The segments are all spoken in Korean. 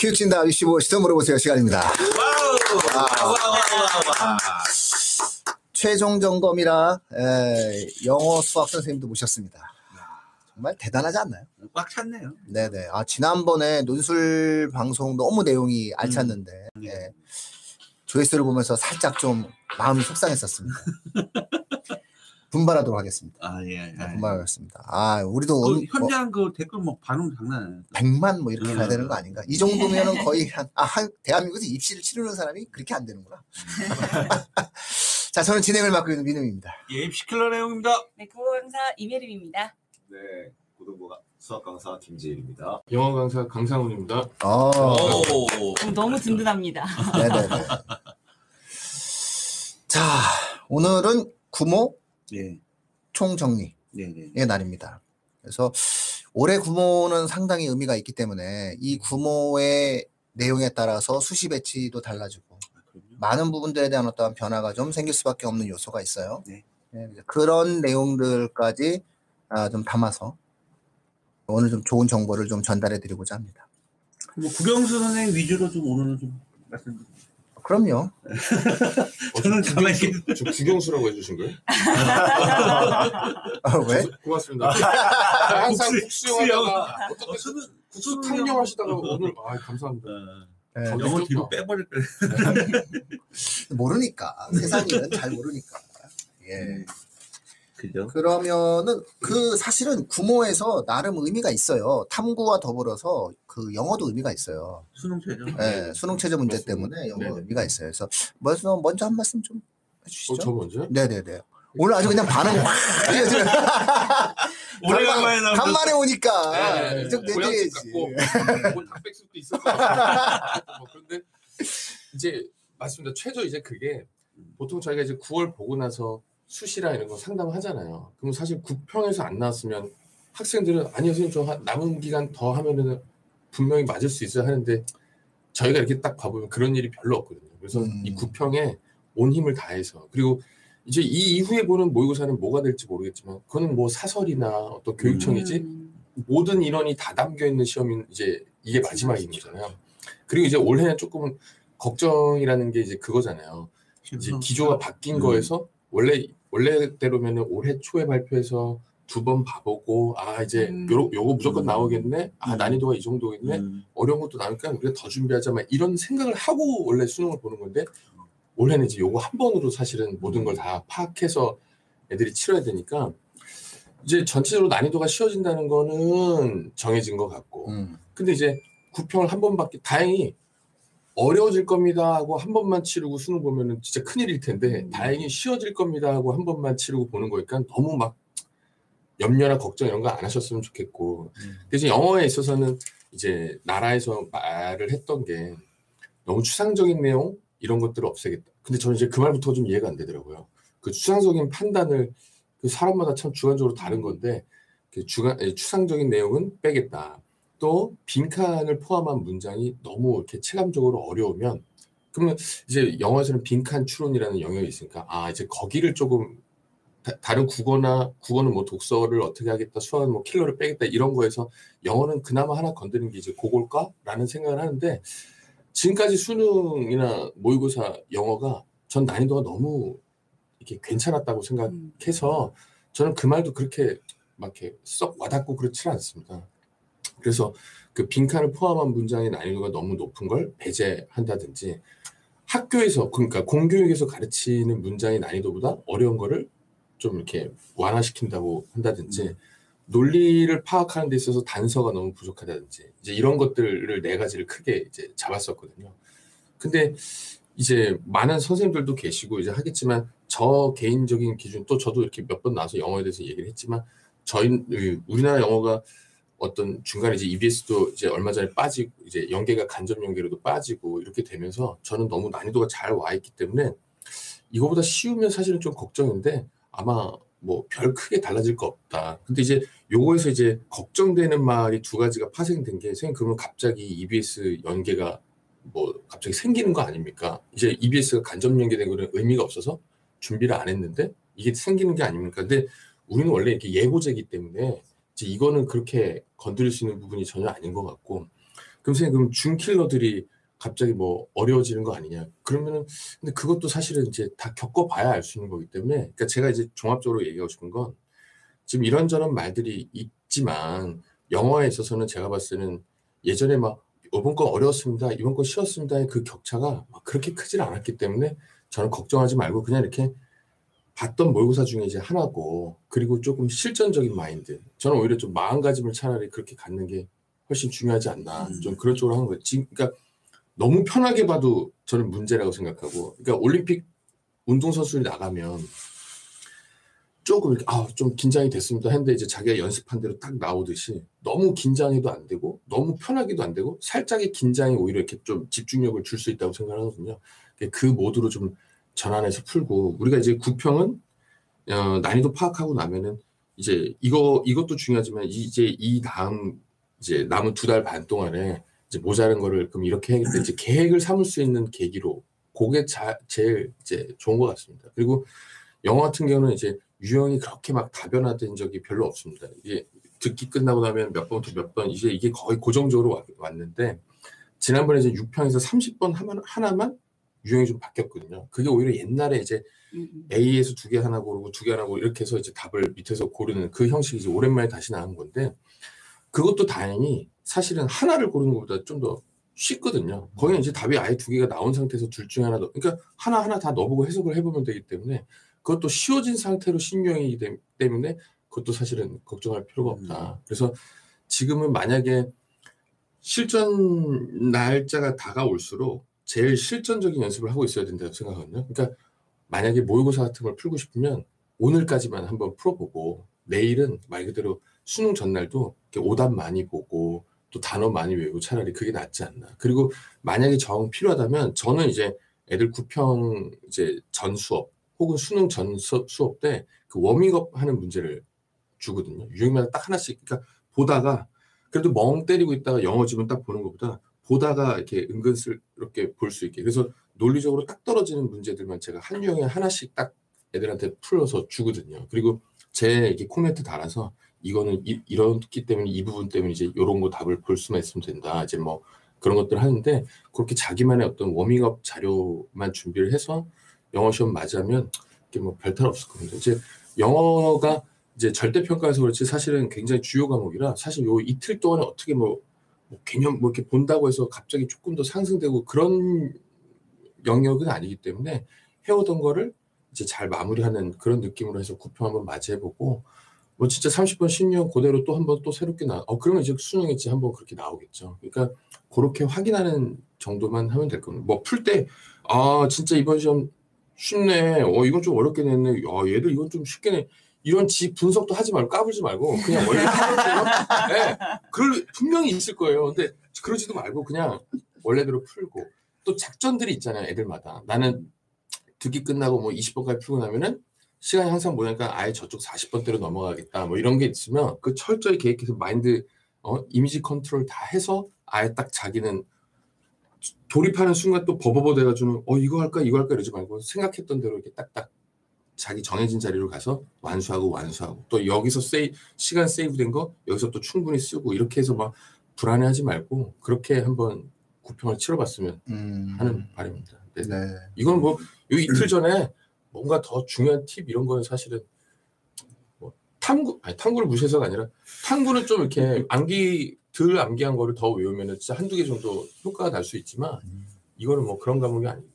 교육진담 25시 또 물어보세요 시간입니다. 와우. 최종 점검이라 에, 영어 수학 선생님도 모셨습니다. 정말 대단하지 않나요? 꽉 찼네요. 네네. 아 지난번에 논술 방송 너무 내용이 알찼는데 음. 예, 조회수를 보면서 살짝 좀 마음이 속상했었습니다. 분발하도록 하겠습니다. 아 예. 예. 분발하겠습니다. 아 우리도 그 오늘 뭐 현장 그 댓글 뭐 반응 장난 아니에요. 100만 뭐 이렇게 음. 가야 되는 거 아닌가? 이 정도면은 거의 한, 아, 한, 대한민국에서 입시를 치르는 사람이 그렇게 안 되는구나. 자, 저는 진행을 맡고 있는 민음입니다. 예, 입시킬러 내용입니다. 네, 국어 강사 이메림입니다. 네, 고등부가 수학 강사 김지일입니다. 영어 강사 강상훈입니다. 어, 오. 음, 너무 든든합니다. 네네네. 자, 오늘은 구모 예. 총정리의 네, 네. 날입니다. 그래서 올해 구모는 상당히 의미가 있기 때문에 이 구모의 내용에 따라서 수시 배치도 달라지고 아. 많은 부분들에 대한 어떠한 변화가 좀 생길 수밖에 없는 요소가 있어요. 네. 네, 이제 그런 내용들까지 아, 좀 담아서 오늘 좀 좋은 정보를 좀 전달해 드리고자 합니다. 뭐 구경수 선생 위주로 좀 오늘은 좀 말씀드릴게요. 그럼요. 저는 가만히 어, 저 국영수라고 해주신 거예요? 아, 왜? 저- 고맙습니다. 항상 국수- 국수영하다가 어떤 어, 때 저는 국수 탕령하시다가 오늘 아 감사합니다. 어, 네, 저- 영어 뒤로 어. 빼버릴 거예요. 모르니까 세상 일은 잘 모르니까. 예. 그죠? 그러면은 그 사실은 구모에서 나름 의미가 있어요. 탐구와 더불어서 그 영어도 의미가 있어요. 수능 최저. 예, 수능 체제 문제. 때문에 영어 네네. 의미가 있어요. 그래서 먼저 먼저 한 말씀 좀 해주시죠. 어, 저 먼저? 네네네. 오늘 아주 그냥 반응 확. 오래간만에 나온 간만에 오니까 네, 좀 내줘야지. 닭백숙도 뭐 그런데 이제 맞습니다. 최저 이제 그게 보통 저희가 이제 9월 보고 나서 수시라 이런 거 상담하잖아요. 그럼 사실 9평에서 안 나왔으면 학생들은 아니 선생님 저 한- 남은 기간 더 하면은 분명히 맞을 수 있어야 하는데 저희가 이렇게 딱 봐보면 그런 일이 별로 없거든요. 그래서 음. 이 9평에 온 힘을 다해서 그리고 이제 이 이후에 보는 모의고사는 뭐가 될지 모르겠지만 그거는 뭐 사설이나 어떤 교육청이지 음, 모든 인원이 다 담겨 있는 시험인 이제 이게 마지막인 거잖아요. 그리고 이제 올해는 조금 걱정이라는 게 이제 그거잖아요. 이제 기조가 바뀐 음. 거에서 원래 원래대로면은 올해 초에 발표해서 두 번 봐보고 아 이제 음. 요러, 요거 무조건 음. 나오겠네. 아 음. 난이도가 이 정도겠네. 음. 어려운 것도 나오니까 우리가 더 준비하자 막 이런 생각을 하고 원래 수능을 보는 건데 올해는 이제 요거 한 번으로 사실은 모든 걸 다 파악해서 애들이 치러야 되니까 이제 전체적으로 난이도가 쉬워진다는 거는 정해진 것 같고 음. 근데 이제 구평을 한 번밖에 다행히 어려워질 겁니다 하고 한 번만 치르고 수능 보면은 진짜 큰일일 텐데 음. 다행히 쉬워질 겁니다 하고 한 번만 치르고 보는 거니까 너무 막 염려나 걱정 이런 거 안 하셨으면 좋겠고 음. 대신 영어에 있어서는 이제 나라에서 말을 했던 게 너무 추상적인 내용 이런 것들을 없애겠다. 근데 저는 이제 그 말부터 좀 이해가 안 되더라고요. 그 추상적인 판단을 그 사람마다 참 주관적으로 다른 건데 그 주관 에, 추상적인 내용은 빼겠다. 또 빈칸을 포함한 문장이 너무 이렇게 체감적으로 어려우면 그러면 이제 영어에서는 빈칸 추론이라는 영역이 있으니까 아 이제 거기를 조금 다, 른 국어나 국어는 뭐 독서를 어떻게 하겠다 수학은 뭐 킬러를 빼겠다 이런 거에서 영어는 그나마 하나 건드는 게 이제 그걸까라는 생각을 하는데 지금까지 수능이나 모의고사 영어가 전 난이도가 너무 이렇게 괜찮았다고 생각해서 저는 그 말도 그렇게 막 이렇게 썩 와닿고 그렇지는 않습니다. 그래서 그 빈칸을 포함한 문장의 난이도가 너무 높은 걸 배제한다든지 학교에서 그러니까 공교육에서 가르치는 문장의 난이도보다 어려운 거를 좀 이렇게 완화시킨다고 한다든지 논리를 파악하는 데 있어서 단서가 너무 부족하다든지 이제 이런 것들을 네 가지를 크게 이제 잡았었거든요. 근데 이제 많은 선생님들도 계시고 이제 하겠지만 저 개인적인 기준 또 저도 이렇게 몇 번 나와서 영어에 대해서 얘기를 했지만 저희 그 우리나라 영어가 어떤 중간에 이제 EBS도 이제 얼마 전에 빠지고 이제 연계가 간접 연계로도 빠지고 이렇게 되면서 저는 너무 난이도가 잘 와 있기 때문에 이거보다 쉬우면 사실은 좀 걱정인데 아마 뭐 별 크게 달라질 거 없다. 근데 이제 요거에서 이제 걱정되는 말이 두 가지가 파생된 게 선생님 그러면 갑자기 EBS 연계가 뭐 갑자기 생기는 거 아닙니까? 이제 EBS가 간접 연계된 거는 의미가 없어서 준비를 안 했는데 이게 생기는 게 아닙니까? 근데 우리는 원래 이렇게 예고제기 때문에 이제 이거는 그렇게 건드릴 수 있는 부분이 전혀 아닌 것 같고 그럼 선생님 그럼 준킬러들이 갑자기 뭐 어려워지는 거 아니냐? 그러면은 근데 그것도 사실은 이제 다 겪어봐야 알 수 있는 거기 때문에 그러니까 제가 이제 종합적으로 얘기하고 싶은 건 지금 이런저런 말들이 있지만 영어에 있어서는 제가 봤을 때는 예전에 막 이번 건 어려웠습니다. 이번 건 쉬웠습니다의 그 격차가 막 그렇게 크질 않았기 때문에 저는 걱정하지 말고 그냥 이렇게 봤던 모의고사 중에 이제 하나고 그리고 조금 실전적인 마인드. 저는 오히려 좀 마음가짐을 차라리 그렇게 갖는 게 훨씬 중요하지 않나. 음. 좀 그런 쪽으로 하는 거예요. 지금 그러니까 너무 편하게 봐도 저는 문제라고 생각하고 그러니까 올림픽 운동선수들이 나가면 조금 이렇게 아, 좀 긴장이 됐습니다 했는데 이제 자기가 연습한 대로 딱 나오듯이 너무 긴장해도 안 되고 너무 편하게도 안 되고 살짝의 긴장이 오히려 이렇게 좀 집중력을 줄 수 있다고 생각하거든요. 그 모드로 좀 전환해서 풀고 우리가 이제 구평은 어, 난이도 파악하고 나면은 이제 이거 이것도 중요하지만 이제 이 다음 이제 남은 두 달 반 동안에 이제 모자른 거를 그럼 이렇게 해야겠다 이제 계획을 삼을 수 있는 계기로 그게 자, 제일 이제 좋은 것 같습니다. 그리고 영어 같은 경우는 이제 유형이 그렇게 막 다변화된 적이 별로 없습니다. 이게 듣기 끝나고 나면 몇 번부터 몇 번 이제 이게 거의 고정적으로 왔- 왔는데 지난번에 이제 6평에서 30번 하면 하나만 유형이 좀 바뀌었거든요. 그게 오히려 옛날에 이제 음, A에서 두 개 하나 고르고 두 개 하나 고르고 이렇게 해서 이제 답을 밑에서 고르는 그 형식이 이제 오랜만에 다시 나온 건데 그것도 다행히 사실은 하나를 고르는 것보다 좀 더 쉽거든요. 거기는 이제 답이 아예 두 개가 나온 상태에서 둘 중에 하나 넣, 그러니까 하나 하나 다 넣어보고 해석을 해보면 되기 때문에 그것도 쉬워진 상태로 신유형이기 때- 때문에 그것도 사실은 걱정할 필요가 없다. 그래서 지금은 만약에 실전 날짜가 다가올수록 제일 실전적인 연습을 하고 있어야 된다고 생각하거든요. 그러니까 만약에 모의고사 같은 걸 풀고 싶으면 오늘까지만 한번 풀어보고 내일은 말 그대로 수능 전날도 오답 많이 보고 또 단어 많이 외우고 차라리 그게 낫지 않나. 그리고 만약에 정 필요하다면 저는 이제 애들 구평 이제 전 수업 혹은 수능 전 수- 수업 때 그 워밍업 하는 문제를 주거든요. 유형마다 딱 하나씩 그러니까 보다가 그래도 멍 때리고 있다가 영어 지문 딱 보는 것보다 보다가 이렇게 은근스럽게 볼 수 있게 그래서 논리적으로 딱 떨어지는 문제들만 제가 한 유형에 하나씩 딱 애들한테 풀어서 주거든요. 그리고 제 이렇게 코멘트 달아서 이거는 이, 이렇기 때문에 이 부분 때문에 이제 이런 거 답을 볼 수만 있으면 된다. 이제 뭐 그런 것들을 하는데 그렇게 자기만의 어떤 워밍업 자료만 준비를 해서 영어 시험 맞으면 이게 뭐 별탈 없을 겁니다. 이제 영어가 이제 절대 평가에서 그렇지 사실은 굉장히 주요 과목이라 사실 요 이틀 동안에 어떻게 뭐, 뭐 개념 뭐 이렇게 본다고 해서 갑자기 조금 더 상승되고 그런 영역은 아니기 때문에 해오던 거를 이제 잘 마무리하는 그런 느낌으로 해서 구평 한번 맞이해보고 뭐 진짜 30번 10년 그대로 또 한번 또 새롭게 나. 어 그러면 이제 수능에 이제 한번 그렇게 나오겠죠. 그러니까 그렇게 확인하는 정도만 하면 될 겁니다. 뭐 풀 때 아 진짜 이번 시험 쉽네. 어 이건 좀 어렵게 냈네. 야 얘들 이건 좀 쉽게 내. 이런 지 분석도 하지 말고 까불지 말고 그냥 원래 하던 대로 네, 그럴 분명히 있을 거예요. 근데 그러지도 말고 그냥 원래대로 풀고 또 작전들이 있잖아요. 애들마다 나는 듣기 끝나고 뭐 20번까지 풀고 나면은 시간이 항상 모르니까 아예 저쪽 40번대로 넘어가겠다 뭐 이런 게 있으면 그 철저히 계획해서 마인드 어 이미지 컨트롤 다 해서 아예 딱 자기는 돌입하는 순간 또 버버버 돼가지고 어 이거 할까 이거 할까 이러지 말고 생각했던 대로 이렇게 딱딱 자기 정해진 자리로 가서 완수하고 완수하고 또 여기서 세이 시간 세이브된 거 여기서 또 충분히 쓰고 이렇게 해서 막 불안해하지 말고 그렇게 한번 구평을 치러봤으면 음. 하는 바람입니다. 네. 네. 이건 뭐, 요 이틀 전에 뭔가 더 중요한 팁 이런 거는 사실은 뭐 탐구, 아니 탐구를 무시해서가 아니라 탐구는 좀 이렇게 암기, 덜 암기한 거를 더 외우면은 진짜 한두 개 정도 효과가 날 수 있지만 이거는 뭐 그런 과목이 때문에.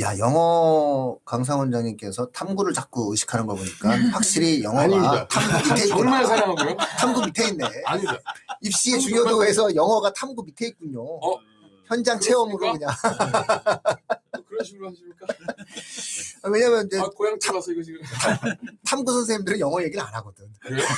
야 영어 강사 원장님께서 탐구를 자꾸 의식하는 거 보니까 확실히 영어가 아닙니다. 탐구 밑에 있구나. 정말 사랑하고요? 탐구 밑에 있네. 아니다. 입시의 중요도에서 영어가 탐구 밑에 있군요. 어? 현장 체험으로 그냥. 또 그런 식으로 하십니까? 왜냐면 이제 아, 고향 타가서 이거 지금. 탐구 선생님들은 영어 얘기를 안 하거든. 그래요?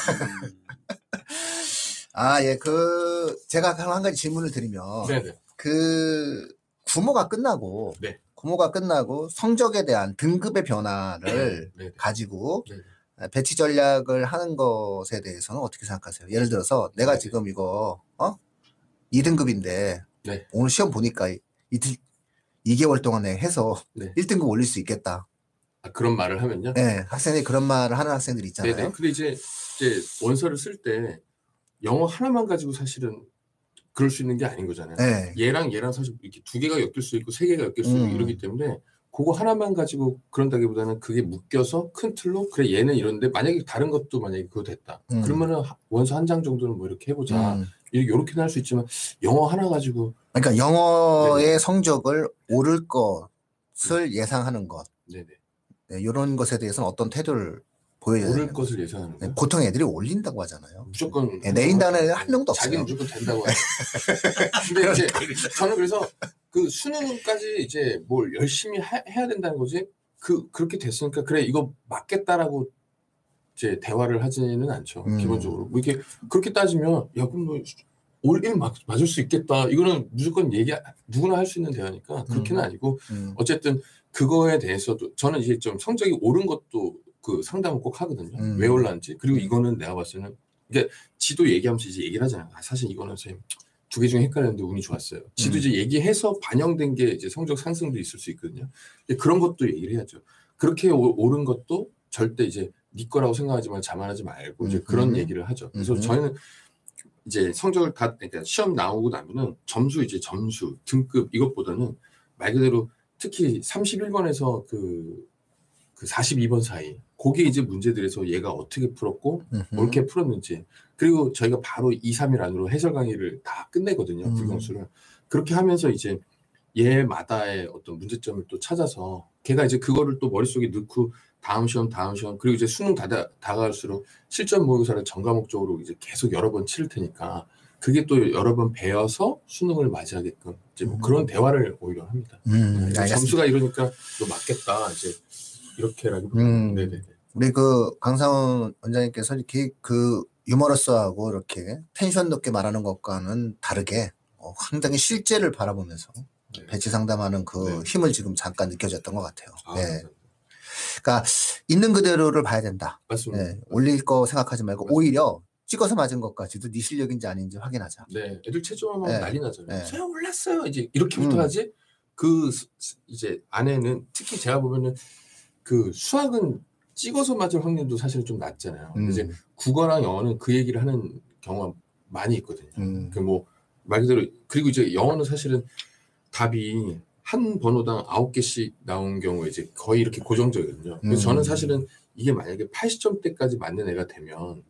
아, 예, 그, 제가 한 가지 질문을 드리면, 네네. 그, 구모가 끝나고, 네. 구모가 끝나고 성적에 대한 등급의 변화를 네. 가지고 네. 배치 전략을 하는 것에 대해서는 어떻게 생각하세요? 예를 들어서 내가 네. 지금 이거, 어? 2등급인데, 네. 오늘 시험 보니까 이틀, 2개월 동안에 해서 네. 1등급 올릴 수 있겠다. 아, 그런 말을 하면요. 네, 학생들이 그런 말을 하는 학생들이 있잖아요. 네네. 근데 이제, 이제 원서를 쓸 때 영어 하나만 가지고 사실은 그럴 수 있는 게 아닌 거잖아요. 네. 얘랑 얘랑 사실 이렇게 두 개가 엮일 수 있고 세 개가 엮일 수 있고 음. 이러기 때문에 그거 하나만 가지고 그런다기보다는 그게 묶여서 큰 틀로 그래 얘는 이런데 만약에 다른 것도 만약에 그거 됐다 음. 그러면은 하- 원서 한 장 정도는 뭐 이렇게 해보자 음. 이렇게 요렇게는 할 수 있지만 영어 하나 가지고 그러니까 영어의 네네. 성적을 오를 것을 예상하는 것 네네 네, 이런 것에 대해서는 어떤 태도를 보여야 오를 것을 예상하는 네, 거예요. 보통 애들이 올린다고 하잖아요. 무조건 네, 내린다는 애는 한 명도 자기는 없어요. 무조건 된다고 해요. 근데 이제 저는 그래서 그 수능까지 이제 뭘 열심히 하- 해야 된다는 거지. 그 그렇게 됐으니까 그래 이거 맞겠다라고 이제 대화를 하지는 않죠. 음. 기본적으로 뭐 이렇게 그렇게 따지면 야 그럼 뭐올일 맞을 수 있겠다. 이거는 무조건 얘기 누구나 할 수 있는 대화니까 그렇게는 음. 아니고 음. 어쨌든 그거에 대해서도 저는 이제 좀 성적이 오른 것도 그 상담을 꼭 하거든요. 음. 왜 올랐는지. 그리고 이거는 내가 봤을 때는 이게 지도 얘기하면서 이제 얘기를 하잖아요. 아, 사실 이거는 선생님 두 개 중에 헷갈렸는데 운이 좋았어요. 지도 음. 이제 얘기해서 반영된 게 이제 성적 상승도 있을 수 있거든요. 그런 것도 얘기를 해야죠. 그렇게 오, 오른 것도 절대 이제 네 거라고 생각하지만 자만하지 말고 이제 음. 그런 얘기를 하죠. 그래서 음. 저희는 이제 성적을 다 그러니까 시험 나오고 나면은 점수 이제 점수 등급 이것보다는 말 그대로 특히 31번에서 그, 그 42번 사이 그게 이제 문제들에서 얘가 어떻게 풀었고 음흠. 옳게 풀었는지 그리고 저희가 바로 2, 3일 안으로 해설 강의를 다 끝내거든요 음. 불경수를 그렇게 하면서 이제 얘마다의 어떤 문제점을 또 찾아서 걔가 이제 그거를 또 머릿속에 넣고 다음 시험 다음 시험 그리고 이제 수능 다다, 다가갈수록 실전 모의고사를 전과목적으로 이제 계속 여러 번 치를 테니까 그게 또 여러 번 배워서 수능을 맞이하게끔 이제 뭐 음. 그런 대화를 오히려 합니다. 음. 점수가 이러니까 너 맞겠다 이제 이렇게라기보다는 음. 네네네. 우리 그 강상훈 원장님께서 이렇게 그 유머러스하고 이렇게 텐션 높게 말하는 것과는 다르게 어, 상당히 실제를 바라보면서 네. 배치 상담하는 그 네. 힘을 지금 잠깐 느껴졌던 것 같아요. 아, 네. 그러니까 있는 그대로를 봐야 된다. 맞습니다. 네. 올릴 거 생각하지 말고 맞습니다. 오히려 찍어서 맞은 것까지도 네 실력인지 아닌지 확인하자. 네, 애들 채점하면 네. 난리 나잖아요. 네. 올랐어요. 이제 이렇게부터 음. 하지. 그 이제 안에는 특히 제가 보면은 그 수학은 찍어서 맞을 확률도 사실 좀 낮잖아요. 음, 이제 국어랑 영어는 그 얘기를 하는 경우가 많이 있거든요. 음, 그뭐 말 그대로 그리고 이제 영어는 사실은 답이 한 번호당 아홉 개씩 나온 경우에 이제 거의 이렇게 고정적이거든요. 그래서 음. 저는 사실은 이게 만약에 80점대까지 맞는 애가 되면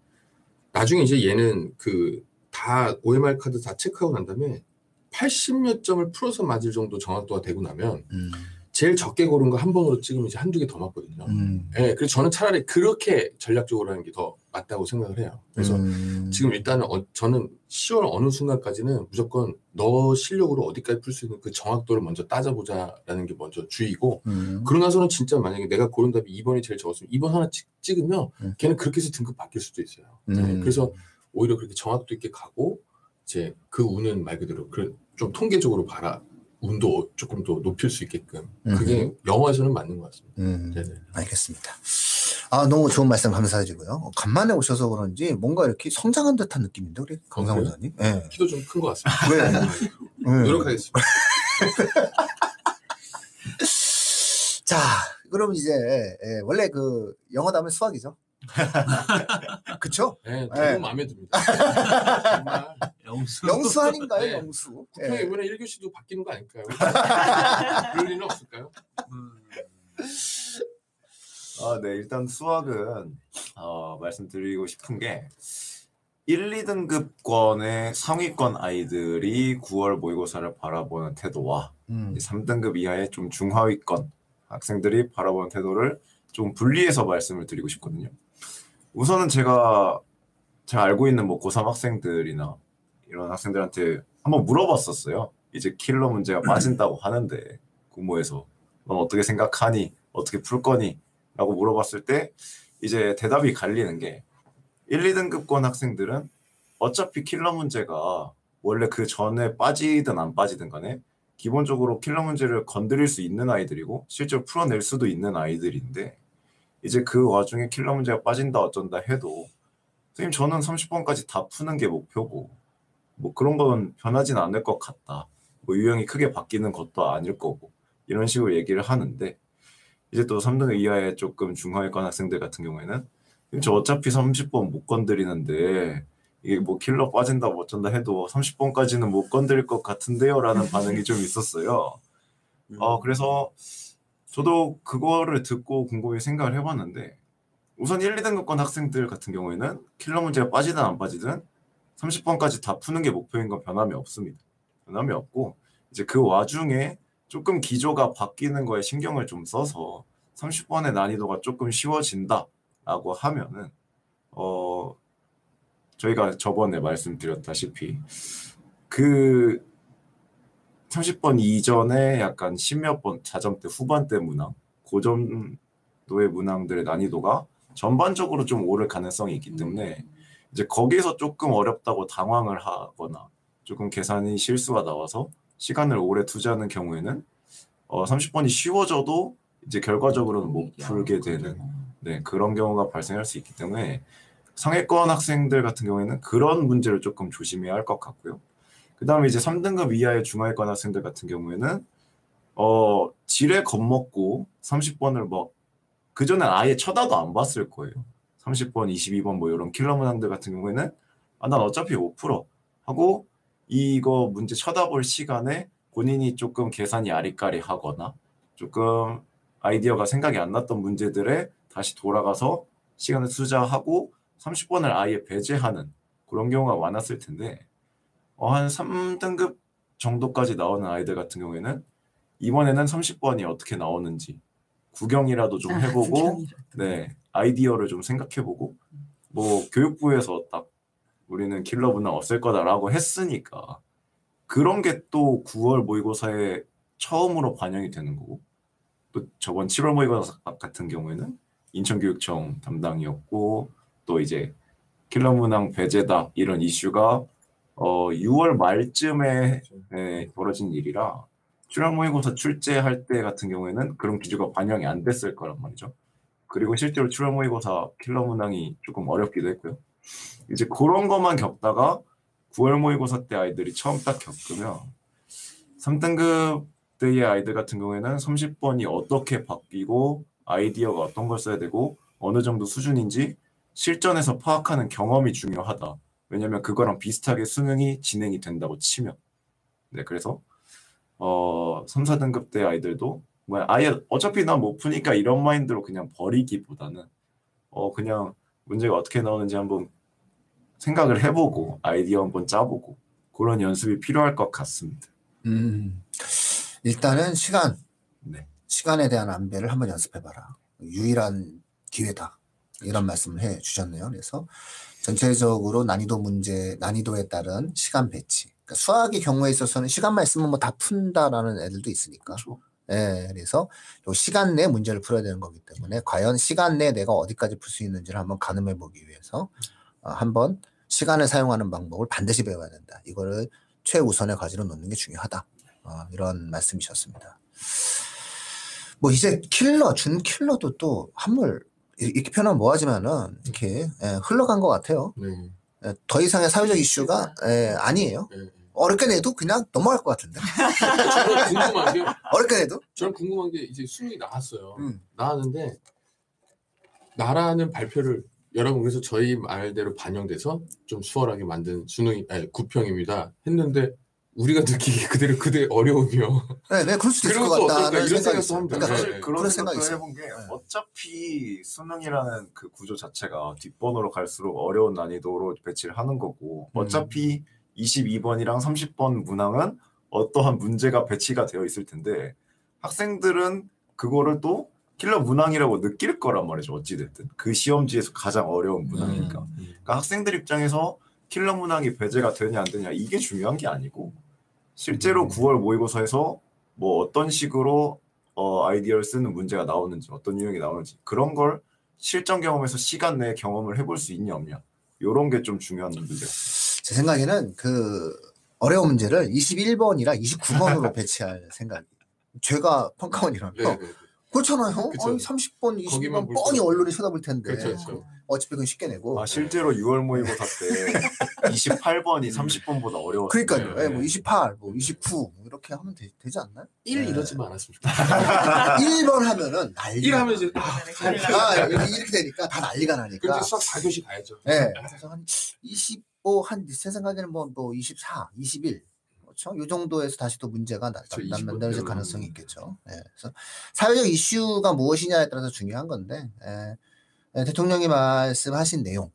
나중에 이제 얘는 그 다 OMR 카드 다 체크하고 난 다음에 80몇 점을 풀어서 맞을 정도 정확도가 되고 나면 음, 제일 적게 고른 거 한 번으로 찍으면 이제 한두 개 더 맞거든요. 음, 예, 그래서 저는 차라리 그렇게 전략적으로 하는 게 더 맞다고 생각을 해요. 그래서 음, 지금 일단은 어, 저는 10월 어느 순간까지는 무조건 너 실력으로 어디까지 풀 수 있는 그 정확도를 먼저 따져보자라는 게 먼저 주의고 음, 그러고 나서는 진짜 만약에 내가 고른 답이 2번이 제일 적었으면 2번 하나 찍, 찍으면 음. 걔는 그렇게 해서 등급 바뀔 수도 있어요. 네, 음. 그래서 오히려 그렇게 정확도 있게 가고 이제 그 운은 말 그대로 그 좀 통계적으로 봐라 운도 조금 더 높일 수 있게끔 그게 영어에서는 맞는 것 같습니다. 음, 네네. 알겠습니다. 아 너무 좋은 말씀 감사드리고요. 어, 간만에 오셔서 그런지 뭔가 이렇게 성장한 듯한 느낌인데 우리 강상훈 그래요? 원장님. 네. 키도 좀 큰 것 같습니다. 왜? 네. 노력하겠습니다. 자, 그럼 이제 예, 원래 그 영어 다음에 수학이죠. 그쵸? 네, 너무 네. 마음에 듭니다. 정말 영수. 영수 아닌가요, 네. 영수? 국평 예. 이번에 1교시도 바뀌는 거 아닐까요? 그럴 리는 없을까요? 음. 아, 네. 일단 수학은 어, 말씀드리고 싶은 게 1, 2등급권의 상위권 아이들이 9월 모의고사를 바라보는 태도와 음, 3등급 이하의 좀 중하위권 학생들이 바라보는 태도를 좀 분리해서 말씀을 드리고 싶거든요. 우선은 제가 제가 알고 있는 뭐 고3 학생들이나 이런 학생들한테 한번 물어봤었어요. 이제 킬러 문제가 빠진다고 하는데 9모에서 넌 어떻게 생각하니? 어떻게 풀 거니? 라고 물어봤을 때 이제 대답이 갈리는 게 1, 2등급권 학생들은 어차피 킬러 문제가 원래 그 전에 빠지든 안 빠지든 간에 기본적으로 킬러 문제를 건드릴 수 있는 아이들이고 실제로 풀어낼 수도 있는 아이들인데 이제 그 와중에 킬러 문제가 빠진다 어쩐다 해도 선생님 저는 30번까지 다 푸는 게 목표고 뭐 그런 건 변하진 않을 것 같다. 뭐 유형이 크게 바뀌는 것도 아닐 거고 이런 식으로 얘기를 하는데 이제 또 3등 이하의 조금 중하위권 학생들 같은 경우에는 저 어차피 30번 못 건드리는데 이게 뭐 킬러 빠진다 뭐 어쩐다 해도 30번까지는 못 건드릴 것 같은데요라는 반응이 좀 있었어요. 음. 어 그래서 저도 그거를 듣고 곰곰이 생각을 해봤는데 우선 1, 2등급권 학생들 같은 경우에는 킬러 문제가 빠지든 안 빠지든 30번까지 다 푸는 게 목표인 건 변함이 없습니다. 변함이 없고 이제 그 와중에 조금 기조가 바뀌는 거에 신경을 좀 써서 30번의 난이도가 조금 쉬워진다라고 하면은 어 저희가 저번에 말씀드렸다시피 그 30번 이전에 약간 십몇 번 자점대 후반대 문항 고점도의 문항들의 난이도가 전반적으로 좀 오를 가능성이 있기 때문에 이제 거기서 조금 어렵다고 당황을 하거나 조금 계산이 실수가 나와서 시간을 오래 투자하는 경우에는 어 30번이 쉬워져도 이제 결과적으로는 못 풀게 되는 네, 그런 경우가 발생할 수 있기 때문에 상위권 학생들 같은 경우에는 그런 문제를 조금 조심해야 할 것 같고요. 그 다음에 이제 3등급 이하의 중하위권 학생들 같은 경우에는 어 지레 겁먹고 30번을 뭐 그전엔 아예 쳐다도 안 봤을 거예요. 30번, 22번 뭐 이런 킬러 문항들 같은 경우에는 아, 난 어차피 못 풀어 하고 이거 문제 쳐다볼 시간에 본인이 조금 계산이 아리까리하거나 조금 아이디어가 생각이 안 났던 문제들에 다시 돌아가서 시간을 투자하고 30번을 아예 배제하는 그런 경우가 많았을 텐데 어, 한 3등급 정도까지 나오는 아이들 같은 경우에는 이번에는 30번이 어떻게 나오는지 구경이라도 좀 해보고 네 아이디어를 좀 생각해보고 뭐 교육부에서 딱 우리는 킬러 문항 없을 거다라고 했으니까 그런 게 또 9월 모의고사에 처음으로 반영이 되는 거고 또 저번 7월 모의고사 같은 경우에는 인천교육청 담당이었고 또 이제 킬러 문항 배제다 이런 이슈가 어 6월 말쯤에 네, 벌어진 일이라 출학 모의고사 출제할 때 같은 경우에는 그런 기조가 반영이 안 됐을 거란 말이죠. 그리고 실제로 출학 모의고사 킬러 문항이 조금 어렵기도 했고요. 이제 그런 것만 겪다가 9월 모의고사 때 아이들이 처음 딱 겪으면 3등급 때의 아이들 같은 경우에는 30번이 어떻게 바뀌고 아이디어가 어떤 걸 써야 되고 어느 정도 수준인지 실전에서 파악하는 경험이 중요하다. 왜냐면 그거랑 비슷하게 수능이 진행이 된다고 치면. 네, 그래서 어 3, 4등급 때 아이들도 뭐 아예 어차피 난 못 푸니까 이런 마인드로 그냥 버리기보다는 어 그냥 문제가 어떻게 나오는지 한번 생각을 해보고 아이디어 한번 짜보고 그런 연습이 필요할 것 같습니다. 음, 일단은 시간, 네. 시간에 대한 안배를 한번 연습해봐라. 유일한 기회다. 이런 말씀을 해 주셨네요. 그래서 전체적으로 난이도 문제, 난이도에 따른 시간 배치. 그러니까 수학의 경우에 있어서는 시간만 있으면 뭐 다 푼다라는 애들도 있으니까. 그렇죠. 예, 그래서 요 시간 내 문제를 풀어야 되는 거기 때문에 과연 시간 내에 내가 어디까지 풀 수 있는지를 한번 가늠해 보기 위해서 어, 한번 시간을 사용하는 방법을 반드시 배워야 된다. 이거를 최우선의 과제로 놓는 게 중요하다. 어, 이런 말씀이셨습니다. 뭐 이제 킬러, 준 킬러도 또 한물 이- 이렇게 표현하면 뭐하지만은 이렇게 예, 흘러간 것 같아요. 네. 예, 더 이상의 사회적 이슈가 예, 아니에요. 네. 어렵게 내도 그냥 넘어갈 것 같은데. 저는 궁금한 게 어렵게 내도. 저는 궁금한 게 이제 수능이 나왔어요. 음. 나왔는데 나라는 발표를 여러분 그래서 저희 말대로 반영돼서 좀 수월하게 만든 수능이 아니 구평입니다 했는데 우리가 느끼기 그대로 그대 어려우며 네, 네, 그럴 수도 있을 것거 같다는 어떨까 이런 생각이 생각도. 합니다. 그러니까 사실 네. 그런 생각도 생각이 해본 게 네. 어차피 수능이라는 그 구조 자체가 뒷번호로 갈수록 어려운 난이도로 배치를 하는 거고 음. 어차피 22번이랑 30번 문항은 어떠한 문제가 배치가 되어 있을 텐데 학생들은 그거를 또 킬러 문항이라고 느낄 거란 말이죠 어찌됐든 그 시험지에서 가장 어려운 문항이니까 음. 그러니까 학생들 입장에서 킬러 문항이 배제가 되냐 안 되냐 이게 중요한 게 아니고 실제로 음. 9월 모의고사에서 뭐 어떤 식으로 어, 아이디어를 쓰는 문제가 나오는지 어떤 유형이 나오는지 그런 걸 실전 경험에서 시간 내에 경험을 해볼 수 있냐 없냐 이런 게 좀 중요한 문제가 제 생각에는 그 어려운 문제를 21번이랑 29번으로 배치할 생각이. 제가 평가원이라면 네, 네. 그렇잖아요. 그쵸. 아니, 30번, 거기만 20번 볼 뻔히 거. 언론이 쳐다볼 텐데. 그렇죠, 그렇죠. 어차피 그건 쉽게 내고. 아 실제로 6월 모의고사 때 28번이 30번보다 어려웠어요 그러니까요. 네, 예, 뭐 네. 28, 뭐 29, 뭐 이렇게 하면 되, 지 않나요? 1 네. 이러지만 않았으면 좋겠다. 1번 하면은 난리. 1 하면 이제 아, 아, 이렇게, 이렇게 되니까 다 난리가 나니까. 근데 수학 4교시 가야죠. 네. 그래서 한 20번, 뭐한 제 생각에는 뭐, 뭐 24, 21 그렇죠. 이 정도에서 다시 또 문제가 나- 그렇죠. 나- 20 만들어질 음. 가능성이 있겠죠. 예. 그래서 사회적 이슈가 무엇이냐에 따라서 중요한 건데 예. 예, 대통령이 말씀하신 내용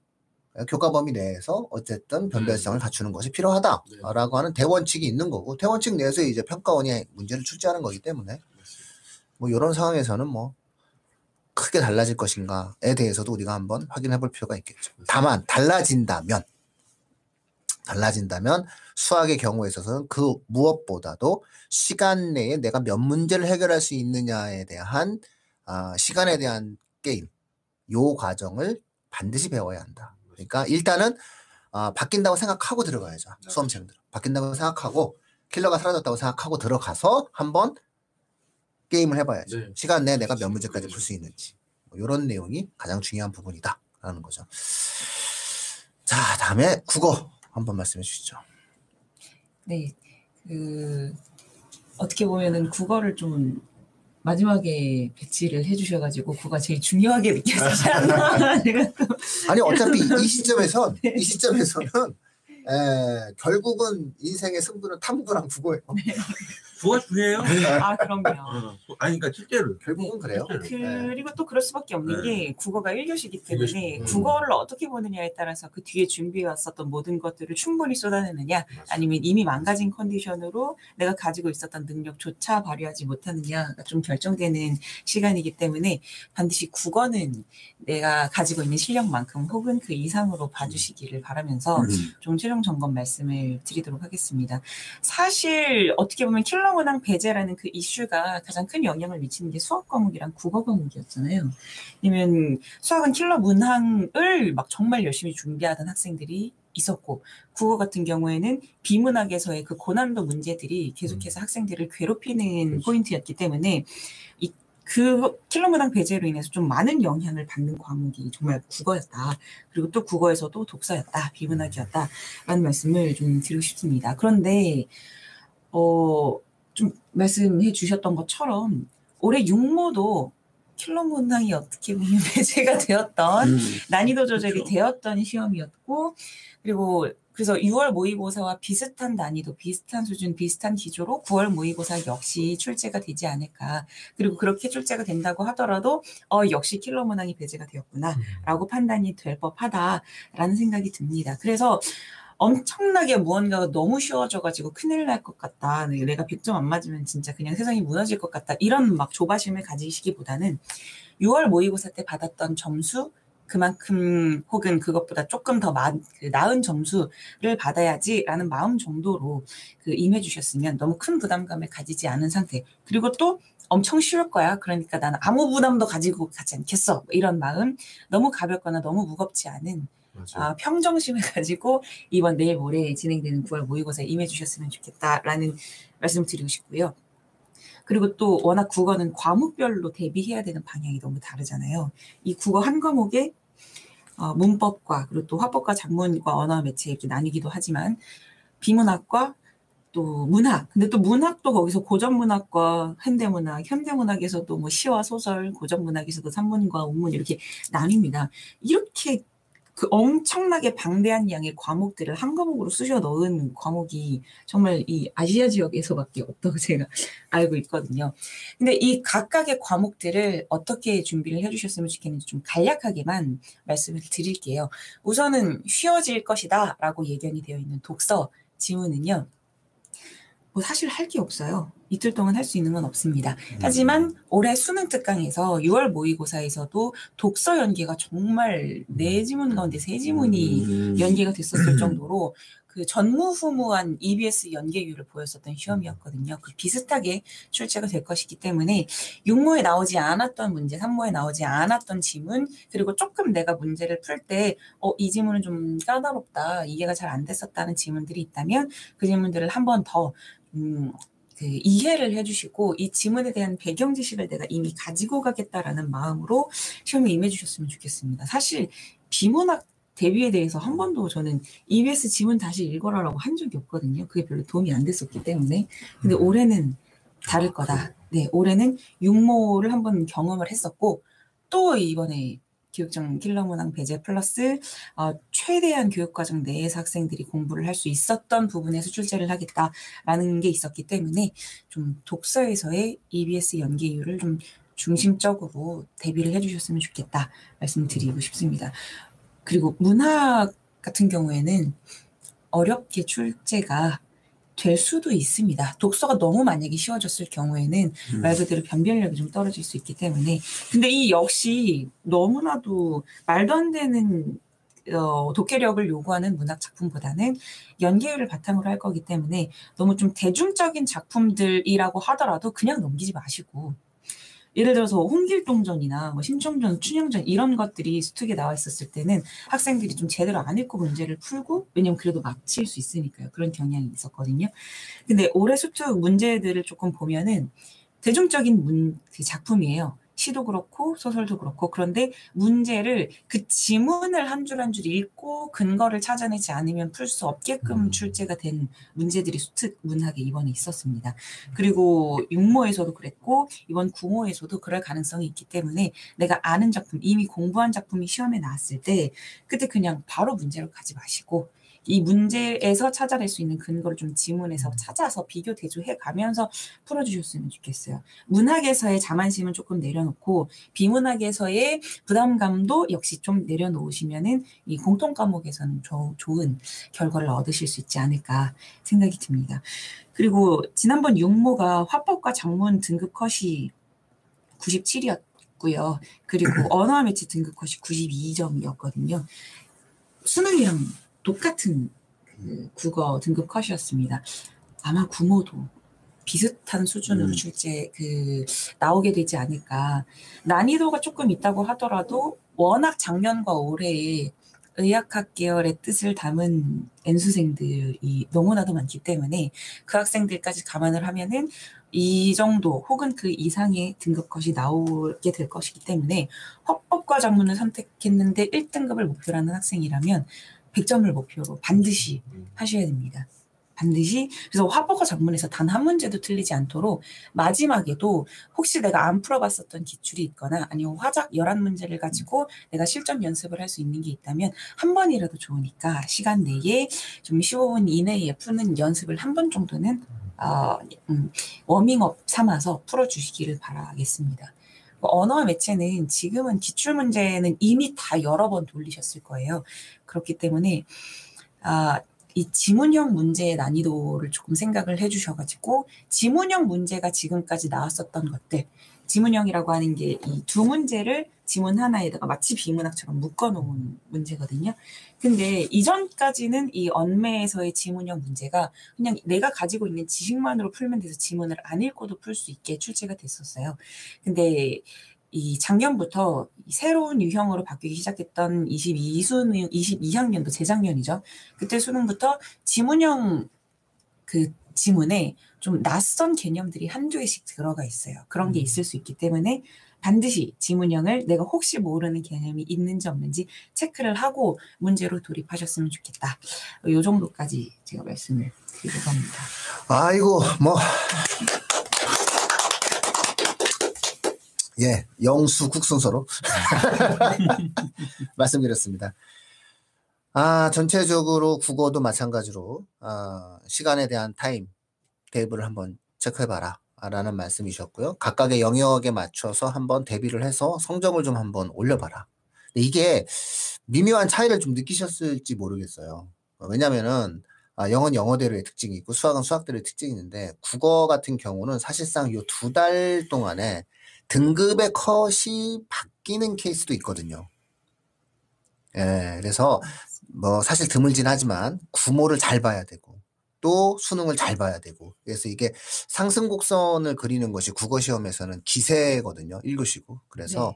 예, 교과 범위 내에서 어쨌든 변별성을 갖추는 것이 필요하다라고 하는 대원칙이 있는 거고 대원칙 내에서 이제 평가원이 문제를 출제하는 거기 때문에 뭐 이런 상황에서는 뭐 크게 달라질 것인가에 대해서도 우리가 한번 확인해 볼 필요가 있겠죠. 다만 달라진다면 달라진다면 수학의 경우에 있어서는 그 무엇보다도 시간 내에 내가 몇 문제를 해결할 수 있느냐에 대한 아, 시간에 대한 게임 요 과정을 반드시 배워야 한다. 그러니까 일단은 아, 바뀐다고 생각하고 들어가야죠. 수험생들 바뀐다고 생각하고 킬러가 사라졌다고 생각하고 들어가서 한번 경험을 해봐야죠. 네. 시간 내에 내가 몇 문제까지 풀 수 있는지 뭐 이런 내용이 가장 중요한 부분이다라는 거죠. 자 다음에 국어 한번 말씀해 주시죠. 네. 그 어떻게 보면은 국어를 좀 마지막에 배치를 해주셔가지고 국어가 제일 중요하게 느껴지지 않나. 아니 어차피 이 시점에선 이 시점에서는 에, 결국은 인생의 승부는 탐구랑 국어예요. 부가 중요해요. 아 그럼요. 어, 아니 그러니까 실제로 결국은 그래요. 네. 그리고 또 그럴 수밖에 없는 네. 게 국어가 1교시기 때문에 일교시. 음. 국어를 어떻게 보느냐에 따라서 그 뒤에 준비해 왔었던 모든 것들을 충분히 쏟아내느냐 맞아요. 아니면 이미 망가진 컨디션으로 내가 가지고 있었던 능력조차 발휘하지 못하느냐가 좀 결정되는 시간이기 때문에 반드시 국어는 내가 가지고 있는 실력만큼 혹은 그 이상으로 봐주시기를 바라면서 음. 좀 최종 점검 말씀을 드리도록 하겠습니다. 사실 어떻게 보면 킬러 문항 배제라는 그 이슈가 가장 큰 영향을 미치는 게 수학 과목이랑 국어 과목이었잖아요. 왜냐면 수학은 킬러 문항을 막 정말 열심히 준비하던 학생들이 있었고 국어 같은 경우에는 비문학에서의 그 고난도 문제들이 계속해서 학생들을 괴롭히는 그렇죠. 포인트였기 때문에 이 그 킬러 문항 배제로 인해서 좀 많은 영향을 받는 과목이 정말 국어였다. 그리고 또 국어에서도 독서였다, 비문학이었다라는 말씀을 좀 드리고 싶습니다. 그런데 어, 좀 말씀해 주셨던 것처럼 올해 육모도 킬러 문항이 어떻게 보면 배제가 되었던 음. 난이도 조절이 그렇죠. 되었던 시험이었고 그리고 그래서 6월 모의고사와 비슷한 난이도, 비슷한 수준, 비슷한 기조로 9월 모의고사 역시 출제가 되지 않을까. 그리고 그렇게 출제가 된다고 하더라도 어 역시 킬러 문항이 배제가 되었구나라고 판단이 될 법하다라는 생각이 듭니다. 그래서 엄청나게 무언가가 너무 쉬워져가지고 큰일 날 것 같다. 내가 100점 안 맞으면 진짜 그냥 세상이 무너질 것 같다. 이런 막 조바심을 가지시기보다는 6월 모의고사 때 받았던 점수 그만큼 혹은 그것보다 조금 더 마, 그 나은 점수를 받아야지라는 마음 정도로 그 임해 주셨으면 너무 큰 부담감을 가지지 않은 상태. 그리고 또 엄청 쉬울 거야. 그러니까 나는 아무 부담도 가지고 가지 않겠어. 이런 마음 너무 가볍거나 너무 무겁지 않은 맞 아, 평정심을 가지고 이번 내일 모레 진행되는 9월 모의고사에 임해 주셨으면 좋겠다라는 말씀 드리고 싶고요. 그리고 또 워낙 국어는 과목별로 대비해야 되는 방향이 너무 다르잖아요. 이 국어 한 과목에 어, 문법과 그리고 또 화법과 작문과 언어 매체 이렇게 나뉘기도 하지만 비문학과 또 문학. 근데 또 문학도 거기서 고전 문학과 현대 문학, 현대 문학에서도 뭐 시와 소설, 고전 문학에서도 산문과 운문 이렇게 나뉩니다. 이렇게 그 엄청나게 방대한 양의 과목들을 한 과목으로 쑤셔 넣은 과목이 정말 이 아시아 지역에서밖에 없다고 제가 알고 있거든요. 근데 이 각각의 과목들을 어떻게 준비를 해주셨으면 좋겠는지 좀 간략하게만 말씀을 드릴게요. 우선은 쉬워질 것이다 라고 예견이 되어 있는 독서 지문은요. 뭐 사실 할 게 없어요. 이틀 동안 할 수 있는 건 없습니다. 하지만 올해 수능 특강에서 6월 모의고사에서도 독서 연계가 정말 네 지문 가운데 세 지문이 음. 연계가 됐었을 정도로 그 전무후무한 EBS 연계율을 보였었던 시험이었거든요. 그 비슷하게 출제가 될 것이기 때문에 육모에 나오지 않았던 문제, 삼모에 나오지 않았던 지문, 그리고 조금 내가 문제를 풀 때, 어, 이 지문은 좀 까다롭다, 이해가 잘 안 됐었다는 지문들이 있다면 그 지문들을 한 번 더, 음, 그 이해를 해주시고 이 지문에 대한 배경 지식을 내가 이미 가지고 가겠다라는 마음으로 시험에 임해주셨으면 좋겠습니다. 사실 비문학 대비에 대해서 한 번도 저는 EBS 지문 다시 읽어라라고 한 적이 없거든요. 그게 별로 도움이 안 됐었기 때문에. 근데 올해는 다를 거다. 네, 올해는 육모를 한번 경험을 했었고 또 이번에 교육청 킬러 문항 배제 플러스 어, 최대한 교육과정 내에서 학생들이 공부를 할 수 있었던 부분에서 출제를 하겠다라는 게 있었기 때문에 좀 독서에서의 EBS 연계율을 좀 중심적으로 대비를 해주셨으면 좋겠다 말씀드리고 싶습니다. 그리고 문학 같은 경우에는 어렵게 출제가 될 수도 있습니다. 독서가 너무 만약에 쉬워졌을 경우에는 음. 말 그대로 변별력이 좀 떨어질 수 있기 때문에 근데 이 역시 너무나도 말도 안 되는 어, 독해력을 요구하는 문학 작품보다는 연계율을 바탕으로 할 거기 때문에 너무 좀 대중적인 작품들이라고 하더라도 그냥 넘기지 마시고 예를 들어서 홍길동전이나 뭐 심청전, 춘향전 이런 것들이 수특에 나와 있었을 때는 학생들이 좀 제대로 안 읽고 문제를 풀고 왜냐면 그래도 맞힐 수 있으니까요. 그런 경향이 있었거든요. 근데 올해 수특 문제들을 조금 보면은 대중적인 문, 그 작품이에요. 시도 그렇고 소설도 그렇고 그런데 문제를 그 지문을 한줄 한 줄 읽고 근거를 찾아내지 않으면 풀 수 없게끔 음. 출제가 된 문제들이 수특 문학에 이번에 있었습니다. 그리고 육모에서도 그랬고 이번 구모에서도 그럴 가능성이 있기 때문에 내가 아는 작품 이미 공부한 작품이 시험에 나왔을 때 그때 그냥 바로 문제로 가지 마시고 이 문제에서 찾아낼 수 있는 근거를 좀 지문에서 찾아서 비교 대조해 가면서 풀어주셨으면 좋겠어요. 문학에서의 자만심은 조금 내려놓고 비문학에서의 부담감도 역시 좀 내려놓으시면은 이 공통 과목에서는 조- 좋은 결과를 얻으실 수 있지 않을까 생각이 듭니다. 그리고 지난번 육모가 화법과 작문 등급 컷이 97이었 고요. 그리고 언어와 매체 등급 컷이 92점이었거든요. 수능이랑 똑같은 그 국어 등급 컷이었습니다. 아마 구모도 비슷한 수준으로 음. 출제 그 나오게 되지 않을까. 난이도가 조금 있다고 하더라도 워낙 작년과 올해에 의학학 계열의 뜻을 담은 N수생들이 너무나도 많기 때문에 그 학생들까지 감안을 하면은 이 정도 혹은 그 이상의 등급 컷이 나오게 될 것이기 때문에 화법과 작문을 선택했는데 1등급을 목표로 하는 학생이라면 100점을 목표로 반드시 하셔야 됩니다. 반드시 그래서 화법과 작문에서 단 한 문제도 틀리지 않도록 마지막에도 혹시 내가 안 풀어봤었던 기출이 있거나 아니면 화작 11문제를 가지고 내가 실전 연습을 할 수 있는 게 있다면 한 번이라도 좋으니까 시간 내에 좀 15분 이내에 푸는 연습을 한 번 정도는 어, 음, 워밍업 삼아서 풀어주시기를 바라겠습니다. 언어와 매체는 지금은 기출 문제는 이미 다 여러 번 돌리셨을 거예요. 그렇기 때문에 아, 이 지문형 문제의 난이도를 조금 생각을 해주셔가지고 지문형 문제가 지금까지 나왔었던 것들 지문형이라고 하는 게 이 두 문제를 지문 하나에다가 마치 비문학처럼 묶어놓은 문제거든요. 근데 이전까지는 이 언매에서의 지문형 문제가 그냥 내가 가지고 있는 지식만으로 풀면 돼서 지문을 안 읽고도 풀 수 있게 출제가 됐었어요. 근데 이 작년부터 이 새로운 유형으로 바뀌기 시작했던 22수능 22학년도 재작년이죠. 그때 수능부터 지문형 그 지문에 좀 낯선 개념들이 한두 개씩 들어가 있어요. 그런 게 있을 수 있기 때문에 반드시 지문형을 내가 혹시 모르는 개념이 있는지 없는지 체크를 하고 문제로 돌입하셨으면 좋겠다. 요 정도까지 제가 말씀을 드리려고 합니다. 아이고 뭐 예, 영수 국 순서로 말씀드렸습니다. 아, 전체적으로 국어도 마찬가지로 아, 시간에 대한 타임 대비를 한번 체크해봐라. 라는 말씀이셨고요. 각각의 영역에 맞춰서 한번 대비를 해서 성적을 좀 한번 올려봐라. 이게 미묘한 차이를 좀 느끼셨을지 모르겠어요. 어, 왜냐면은 아, 영어는 영어대로의 특징이 있고 수학은 수학대로의 특징이 있는데 국어 같은 경우는 사실상 요 두 달 동안에 등급의 컷이 바뀌는 케이스도 있거든요. 예, 그래서 뭐 사실 드물진 하지만 구모를 잘 봐야 되고 또 수능을 잘 봐야 되고 그래서 이게 상승 곡선을 그리는 것이 국어 시험에서는 기세거든요. 1교시고. 그래서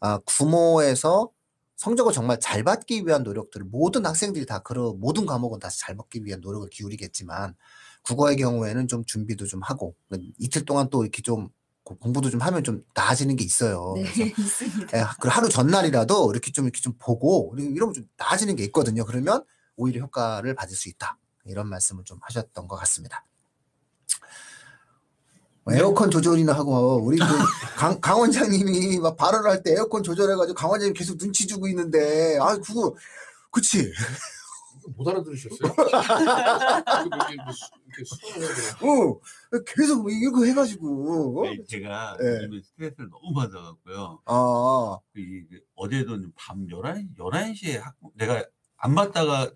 아, 구모에서 성적을 정말 잘 받기 위한 노력들을 모든 학생들이 다 그런 모든 과목은 다 잘 받기 위한 노력을 기울이겠지만 국어의 경우에는 좀 준비도 좀 하고 이틀 동안 또 이렇게 좀 고- 공부도 좀 하면 좀 나아지는 게 있어요. 네, 있습니다. 예, 그 하루 전날이라도 이렇게 좀 이렇게 좀 보고 이러면 좀 나아지는 게 있거든요. 그러면 오히려 효과를 받을 수 있다. 이런 말씀을 좀 하셨던 것 같습니다. 뭐 에어컨 조절이나 하고 우리 그 강, 강 원장님이 막 발언할 때 에어컨 조절해가지고 강 원장님 계속 눈치 주고 있는데 아 그거 그치 못 알아들으셨어요? 뭐? 어 계속 이거 해가지고 네, 제가 네. 요즘에 스트레스를 너무 받아갖고요. 아 이- 그 어제도 밤 11시, 11시에 학부, 내가 안 받다가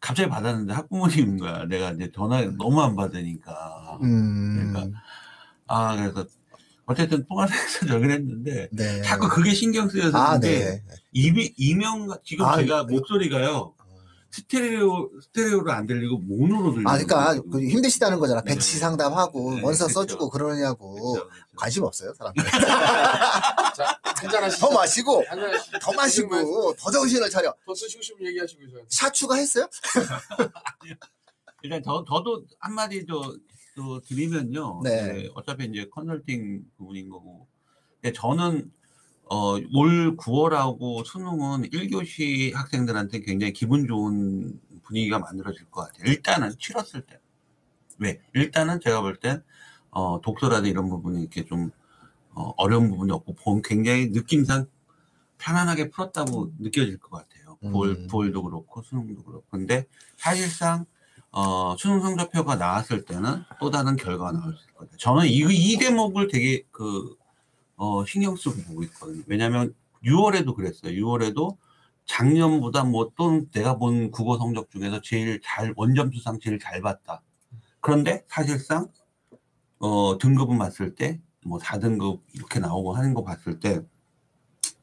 갑자기 받았는데 학부모님인 거야. 내가 이제 전화 너무 안 받으니까. 음, 그러니까. 아, 그래서 어쨌든 통화해서 저긴 했는데 네. 자꾸 그게 신경 쓰여서 아, 네. 이미 이명 지금 아, 제가 그- 목소리가요 스테레오 스테레오로 안 들리고 모노로 들리고 아, 그러니까 그 힘드시다는 거잖아. 네. 배치 상담하고 네, 원서 그쵸. 써주고 그러냐고 그렇죠, 그렇죠. 관심 없어요, 사람들. 자, 한잔 하시죠. 더 마시고 한잔 하시죠. 더 마시고 더 정신을 차려. 더 쓰시고 싶으면 얘기하시고 저한테. 샷 추가했어요? 일단 저, 저도 한마디 더, 또 드리면요. 네. 네, 어차피 이제 컨설팅 부분인 거고. 근데 저는, 어, 올 9월하고 수능은 1교시 학생들한테 굉장히 기분 좋은 분위기가 만들어질 것 같아요. 일단은 치렀을 때. 왜? 일단은 제가 볼 땐, 어, 독서라든 이런 부분이 이렇게 좀, 어, 어려운 부분이 없고, 본- 굉장히 느낌상 편안하게 풀었다고 느껴질 것 같아요. 9월, 음. 9월도 그렇고, 수능도 그렇고. 근데 사실상, 어, 수능 성적표가 나왔을 때는 또 다른 결과가 나올 수 있거든요. 저는 이, 이 대목을 되게 그, 어, 신경 쓰고 보고 있거든요. 왜냐면 6월에도 그랬어요. 6월에도 작년보다 뭐또 내가 본 국어 성적 중에서 제일 잘, 원점수상 제일 잘 봤다. 그런데 사실상, 어, 등급은 봤을 때, 뭐 4등급 이렇게 나오고 하는 거 봤을 때,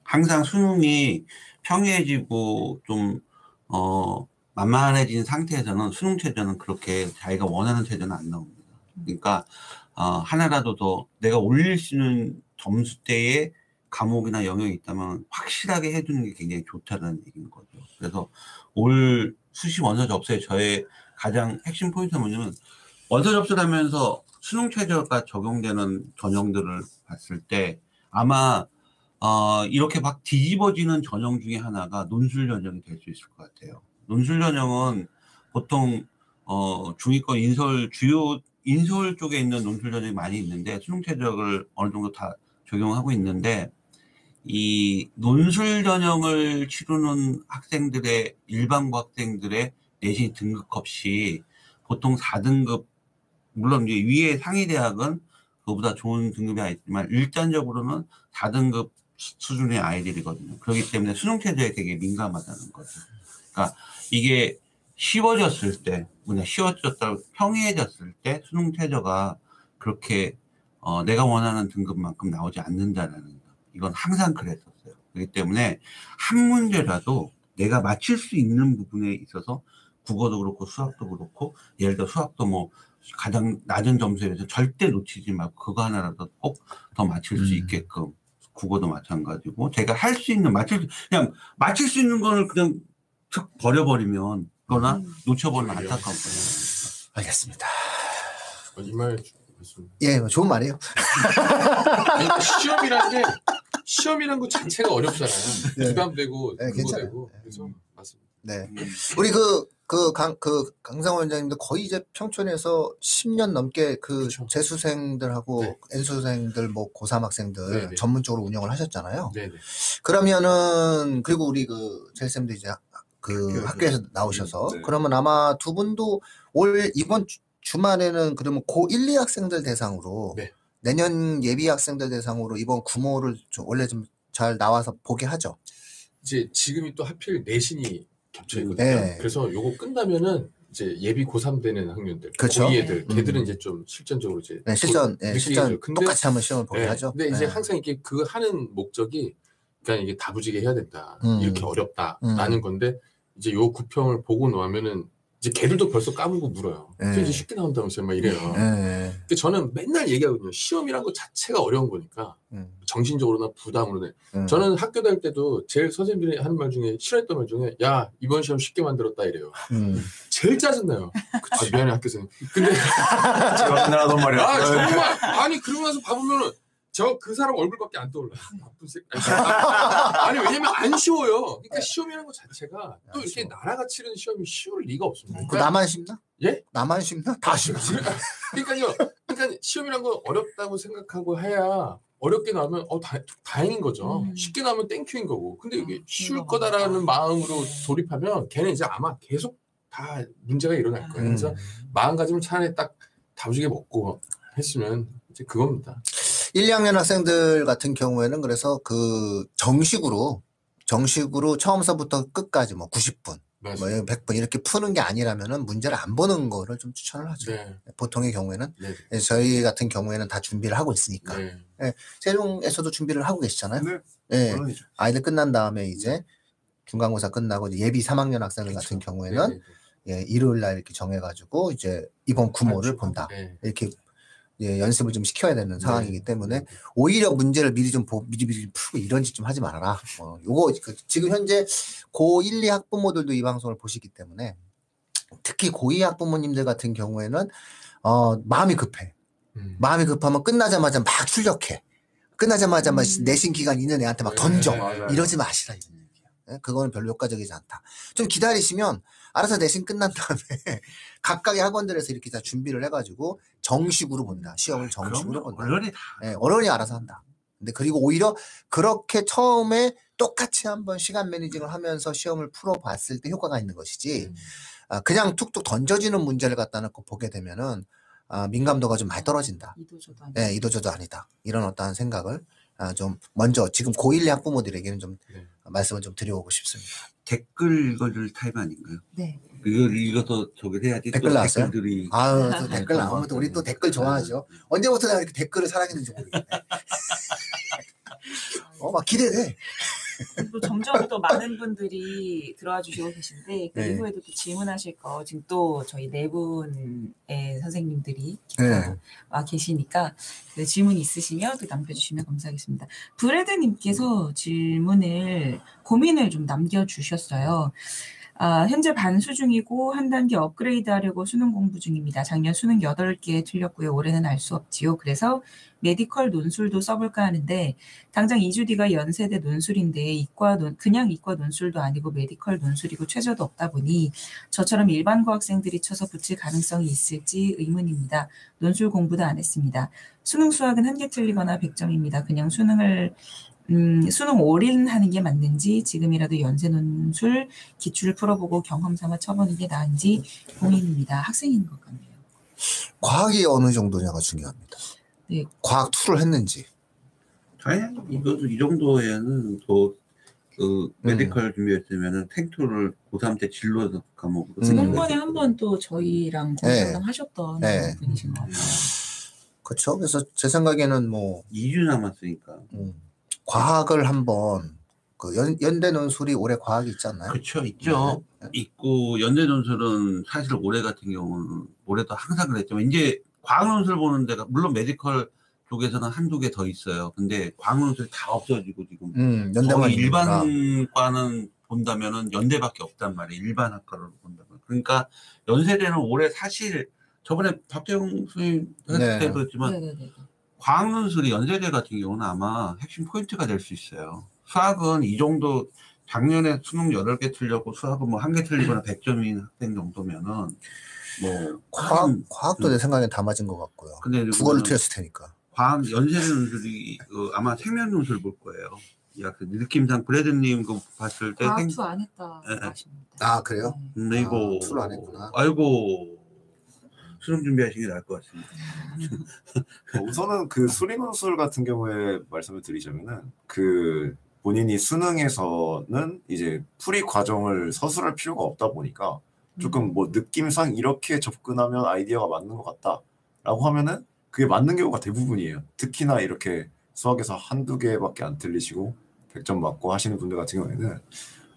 항상 수능이 평이해지고 좀, 어, 만만해진 상태에서는 수능 체제는 그렇게 자기가 원하는 체제는 안 나옵니다. 그러니까, 어, 하나라도 더 내가 올릴 수 있는 점수대의 과목이나 영역이 있다면 확실하게 해주는 게 굉장히 좋다는 얘기인 거죠. 그래서 올 수시 원서 접수에 저의 가장 핵심 포인트는 뭐냐면 원서 접수를 하면서 수능 최저가 적용되는 전형들을 봤을 때 아마 어, 이렇게 막 뒤집어지는 전형 중에 하나가 논술 전형이 될 수 있을 것 같아요. 논술 전형은 보통 어, 중위권 인설 주요 인설 쪽에 있는 논술 전형이 많이 있는데 수능 최저를 어느 정도 다 적용하고 있는데 이 논술 전형을 치르는 학생들의 일반고 학생들의 내신 등급 값이 보통 4등급 물론 이제 위에 상위 대학은 그보다 좋은 등급이 아니지만 일반적으로는 4등급 수준의 아이들이거든요. 그렇기 때문에 수능 체제에 되게 민감하다는 거죠. 그러니까 이게 쉬워졌을 때, 뭐냐 쉬워졌다 평이해졌을 때 수능 체제가 그렇게 어, 내가 원하는 등급만큼 나오지 않는다라는 거. 이건 항상 그랬었어요. 그렇기 때문에 한 문제라도 내가 맞힐 수 있는 부분에 있어서 국어도 그렇고 수학도 그렇고 예를 들어 수학도 뭐 가장 낮은 점수에 대해서 절대 놓치지 말고 그거 하나라도 꼭 더 맞힐 수 음. 있게끔 국어도 마찬가지고 제가 할 수 있는 맞힐 수- 그냥 맞힐 수 있는 거를 그냥 툭 버려버리면 그거나 음. 놓쳐버리면 안타까운 거예요. 알겠습니다. 말씀. 예, 뭐 좋은 말이에요. 아니, 그러니까 시험이란 게 시험이란 것 자체가 어렵잖아요. 네. 부담되고 네, 그거 괜찮아요. 되고 그래서 맞습니다. 네. 우리 그, 그, 강, 그, 강상 원장님도 거의 이제 평촌에서 10년 넘게 그 그쵸. 재수생들하고 네. N수생들, 뭐 고3 학생들 네, 네. 전문적으로 운영을 하셨잖아요. 네네. 그러면은, 그리고 우리 그, 젤쌤도 이제 그 학교에서. 학교에서 나오셔서, 네. 그러면 아마 두 분도 올, 이번 주, 주말에는 그러면 고1, 2 학생들 대상으로, 네. 내년 예비 학생들 대상으로 이번 구모를 좀 원래 좀 잘 나와서 보게 하죠. 이제 지금이 또 하필 내신이 겹쳐 있거든요. 네. 그래서 요거 끝나면은 이제 예비 고3 되는 학년들, 그쵸. 고2 애들, 음. 걔들은 이제 좀 실전적으로 이제 네, 실전, 예, 느끼겠죠. 실전 근데 똑같이 한번 시험을 보게 네, 하죠. 근데 이제 네. 항상 이게 그 하는 목적이 그러니까 이게 다부지게 해야 된다. 음. 이렇게 어렵다라는 음. 건데 이제 요 구평을 보고 나면은 이제 걔들도 벌써 까불고 물어요. 네. 그래서 이제 쉽게 나온다면서요, 막 이래요. 예, 근데 저는 맨날 얘기하거든요. 시험이란 것 자체가 어려운 거니까 음, 정신적으로나 부담으로나. 음. 저는 학교 다닐 때도 제일 선생님들이 하는 말 중에 싫어했던 말 중에 야 이번 시험 쉽게 만들었다 이래요. 음. 제일 짜증나요. 아, 미안해 학교 선생님. 근데 제가 맨날 하던 말이야. 아 정말 아니 그러고 나서 봐보면은 저 그 사람 얼굴밖에 안 떠올라. 나쁜 새끼. 아니 왜냐면 안 쉬워요. 그러니까 시험이라는 것 자체가 또한 이렇게. 나라가 치르는 시험이 쉬울 리가 없습니다. 그 나만 쉽나? 예? 나만 쉽나? 다 쉽지. 그러니까요. 그러니까 시험이란 거 어렵다고 생각하고 해야 어렵게 나오면 어 다, 다행인 거죠. 음. 쉽게 나오면 땡큐인 거고. 근데 이게 아, 쉬울 거다라는. 마음으로 돌입하면 걔는 이제 아마 계속 다 문제가 일어날 거예요. 음. 그래서 마음가짐을 차라리 딱 다부지게 먹고 했으면 이제 그겁니다. 1, 2학년 학생들 같은 경우에는 그래서 그 정식으로 정식으로 처음서부터 끝까지 뭐 90분, 뭐 맞아요. 100분 이렇게 푸는 게 아니라면은 문제를 안 보는 거를 좀 추천을 하죠. 네. 보통의 경우에는 네. 예, 저희 같은 경우에는 다 준비를 하고 있으니까 네. 세종에서도 준비를 하고 계시잖아요. 네, 예, 물론이죠. 아이들 끝난 다음에 이제 중간고사 끝나고 이제 예비 3학년 학생들 같은 경우에는 네. 예, 일요일 날 이렇게 정해 가지고 이제 이번 구모를 그렇죠. 본다. 네. 이렇게 예, 연습을 좀 시켜야 되는 상황이기 네. 때문에 오히려 문제를 미리 좀 보, 미리 미리 풀고 이런 짓 좀 하지 말아라. 어, 요거 그, 지금 현재 고 1, 2 학부모들도 이 방송을 보시기 때문에 특히 고2 학부모님들 같은 경우에는 어, 마음이 급해. 음. 마음이 급하면 끝나자마자 막 출력해. 끝나자마자 막 음. 내신 기간 있는 애한테 막 네, 던져. 맞아요. 이러지 마시라 이런 얘기야. 예? 그거는 별로 효과적이지 않다. 좀 기다리시면 알아서 내신 끝난 다음에 각각의 학원들에서 이렇게 다 준비를 해가지고 정식으로 본다. 시험을 정식으로. 본다. 언론이 다 예, 어른이 알아서 한다. 근데 그리고 오히려 그렇게 처음에 똑같이 한번 시간 매니징을 하면서 시험을 풀어봤을 때 효과가 있는 것이지 음. 아, 그냥 툭툭 던져지는 문제를 갖다 놓고 보게 되면은 아, 민감도가 좀 많이 떨어진다. 이도저도 아니고. 네, 이도저도 아니다. 이런 어떠한 생각을 아, 좀 먼저 지금 고1 학부모들에게는 좀 네. 말씀을 좀 드려보고 싶습니다. 댓글 읽어줄 타임 아닌가요? 네. 이걸 읽어서 저기 해야지 댓글 또 나왔어요? 댓글들이 아유, 또 네, 댓글 나오면 또 우리 또 댓글 좋아하죠. 언제부터 내가 이렇게 댓글을 사랑했는지 모르겠네. 어, 막 기대돼. 또 점점 또 많은 분들이 들어와 주시고 계신데 그 네. 이후에도 또 질문하실 거 지금 또 저희 네 분의 선생님들이 네. 와 계시니까 그 질문 있으시면 또 남겨주시면 감사하겠습니다. 브레드님께서 질문을 고민을 좀 남겨주셨어요. 아, 현재 반수 중이고 한 단계 업그레이드 하려고 수능 공부 중입니다. 작년 수능 8개 틀렸고요. 올해는 알 수 없지요. 그래서 메디컬 논술도 써볼까 하는데 당장 2주 뒤가 연세대 논술인데 이과 논, 그냥 이과 논술도 아니고 메디컬 논술이고 최저도 없다 보니 저처럼 일반고 학생들이 쳐서 붙일 가능성이 있을지 의문입니다. 논술 공부도 안 했습니다. 수능 수학은 한 개 틀리거나 100점입니다. 그냥 수능을 음, 수능 올인하는 게 맞는지 지금이라도 연세 논술 기출을 풀어보고 경험 삼아 쳐보는 게 나은지 고민입니다. 학생인 것 같네요. 과학이 어느 정도냐가 중요합니다. 네. 과학 2를 했는지. 당연히 이것도 이 정도에는 또그 메디컬 준비했으면은 탱토를 고3 때 진로 과목으로 음. 지난번에 한번 또 저희랑 네. 공부랑 하셨던 네. 분이신 것 같아요. 그렇죠. 그래서 제 생각에는 뭐 2주 남았으니까. 음, 과학을 한번 그 연, 연대 논술이 올해 과학이 있지 않나요? 그렇죠, 있죠. 네. 있고 연대 논술은 사실 올해 같은 경우는 올해도 항상 그랬지만 이제 과학 논술 보는 데가 물론 메디컬 쪽에서는 한두 개 더 있어요. 근데 과학 논술이 다 없어지고 지금 음, 연대만 거의. 일반과는 본다면은 연대밖에 없단 말이에요. 일반 학과를 본다면. 그러니까 연세대는 올해 사실 저번에 박재용 선생님 했을 네. 때 그랬지만 네네네. 과학논술이 연세대 같은 경우는 아마 핵심 포인트가 될 수 있어요. 수학은 이 정도 작년에 수능 8개 틀렸고 수학은 뭐 한 개 틀리거나 100점인 학생 정도면은 뭐 과학, 큰- 과학도 내 생각엔 다 맞은 것 같고요. 근데 국어를 틀렸을 테니까. 과학 연세대 논술이 그 아마 생명 논술 볼 거예요. 야, 그 느낌상 브래드님 그 봤을 때 생, 과학투 안 했다 네, 네. 하십니다. 아, 그래요? 네. 근데 이거 아, 투를 안 했구나. 아이고 수능 준비하시는 게 나을 것 같습니다. 어, 우선은 그 수리논술 같은 경우에 말씀을 드리자면은 그 본인이 수능에서는 이제 풀이 과정을 서술할 필요가 없다 보니까 조금 뭐 느낌상 이렇게 접근하면 아이디어가 맞는 것 같다라고 하면은 그게 맞는 경우가 대부분이에요. 특히나 이렇게 수학에서 한두 개밖에 안 틀리시고 100점 맞고 하시는 분들 같은 경우에는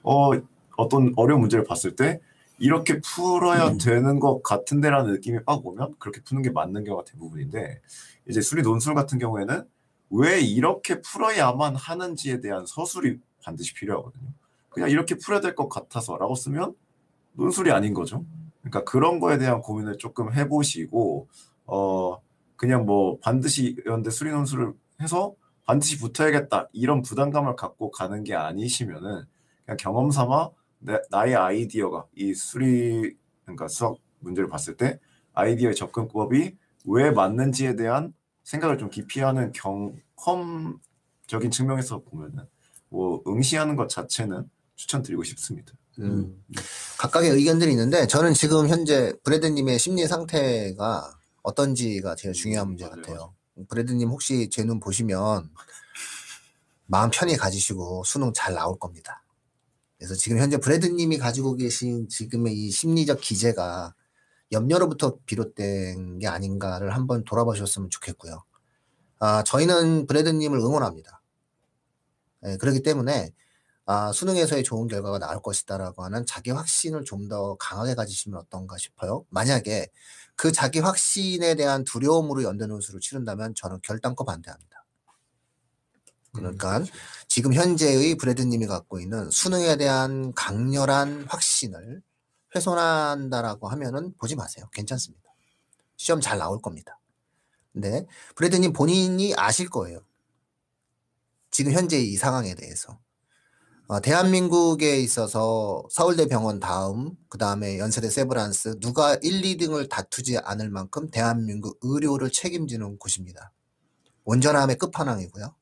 어 어떤 어려운 문제를 봤을 때 이렇게 풀어야 음. 되는 것 같은데라는 느낌이 빡 오면 그렇게 푸는 게 맞는 경우가 대부분인데 이제 수리 논술 같은 경우에는 왜 이렇게 풀어야만 하는지에 대한 서술이 반드시 필요하거든요. 그냥 이렇게 풀어야 될 것 같아서라고 쓰면 논술이 아닌 거죠. 그러니까 그런 거에 대한 고민을 조금 해보시고 어 그냥 뭐 반드시 연대 수리 논술을 해서 반드시 붙어야겠다 이런 부담감을 갖고 가는 게 아니시면은 그냥 경험 삼아 내, 나의 아이디어가 이 수리 그러니까 수학 문제를 봤을 때 아이디어의 접근법이 왜 맞는지에 대한 생각을 좀 깊이 하는 경험적인 측면에서 보면은 뭐 응시하는 것 자체는 추천드리고 싶습니다. 음, 각각의 의견들이 있는데 저는 지금 현재 브래드님의 심리 상태가 어떤지가 제일 중요한 문제 맞아요, 같아요. 브래드님 혹시 제 눈 보시면 마음 편히 가지시고 수능 잘 나올 겁니다. 그래서 지금 현재 브래드님이 가지고 계신 지금의 이 심리적 기제가 염려로부터 비롯된 게 아닌가를 한번 돌아보셨으면 좋겠고요. 아, 저희는 브래드님을 응원합니다. 예, 그렇기 때문에 아, 수능에서의 좋은 결과가 나올 것이다라고 하는 자기 확신을 좀 더 강하게 가지시면 어떤가 싶어요. 만약에 그 자기 확신에 대한 두려움으로 연대 논술을 치른다면 저는 결단코 반대합니다. 그러니까 지금 현재의 브래드님이 갖고 있는 수능에 대한 강렬한 확신을 훼손한다라고 하면은 보지 마세요. 괜찮습니다. 시험 잘 나올 겁니다. 근데 브래드님 본인이 아실 거예요. 지금 현재 이 상황에 대해서. 어, 대한민국에 있어서 서울대 병원 다음, 그 다음에 연세대 세브란스, 누가 1, 2등을 다투지 않을 만큼 대한민국 의료를 책임지는 곳입니다. 온전함의 끝판왕이고요.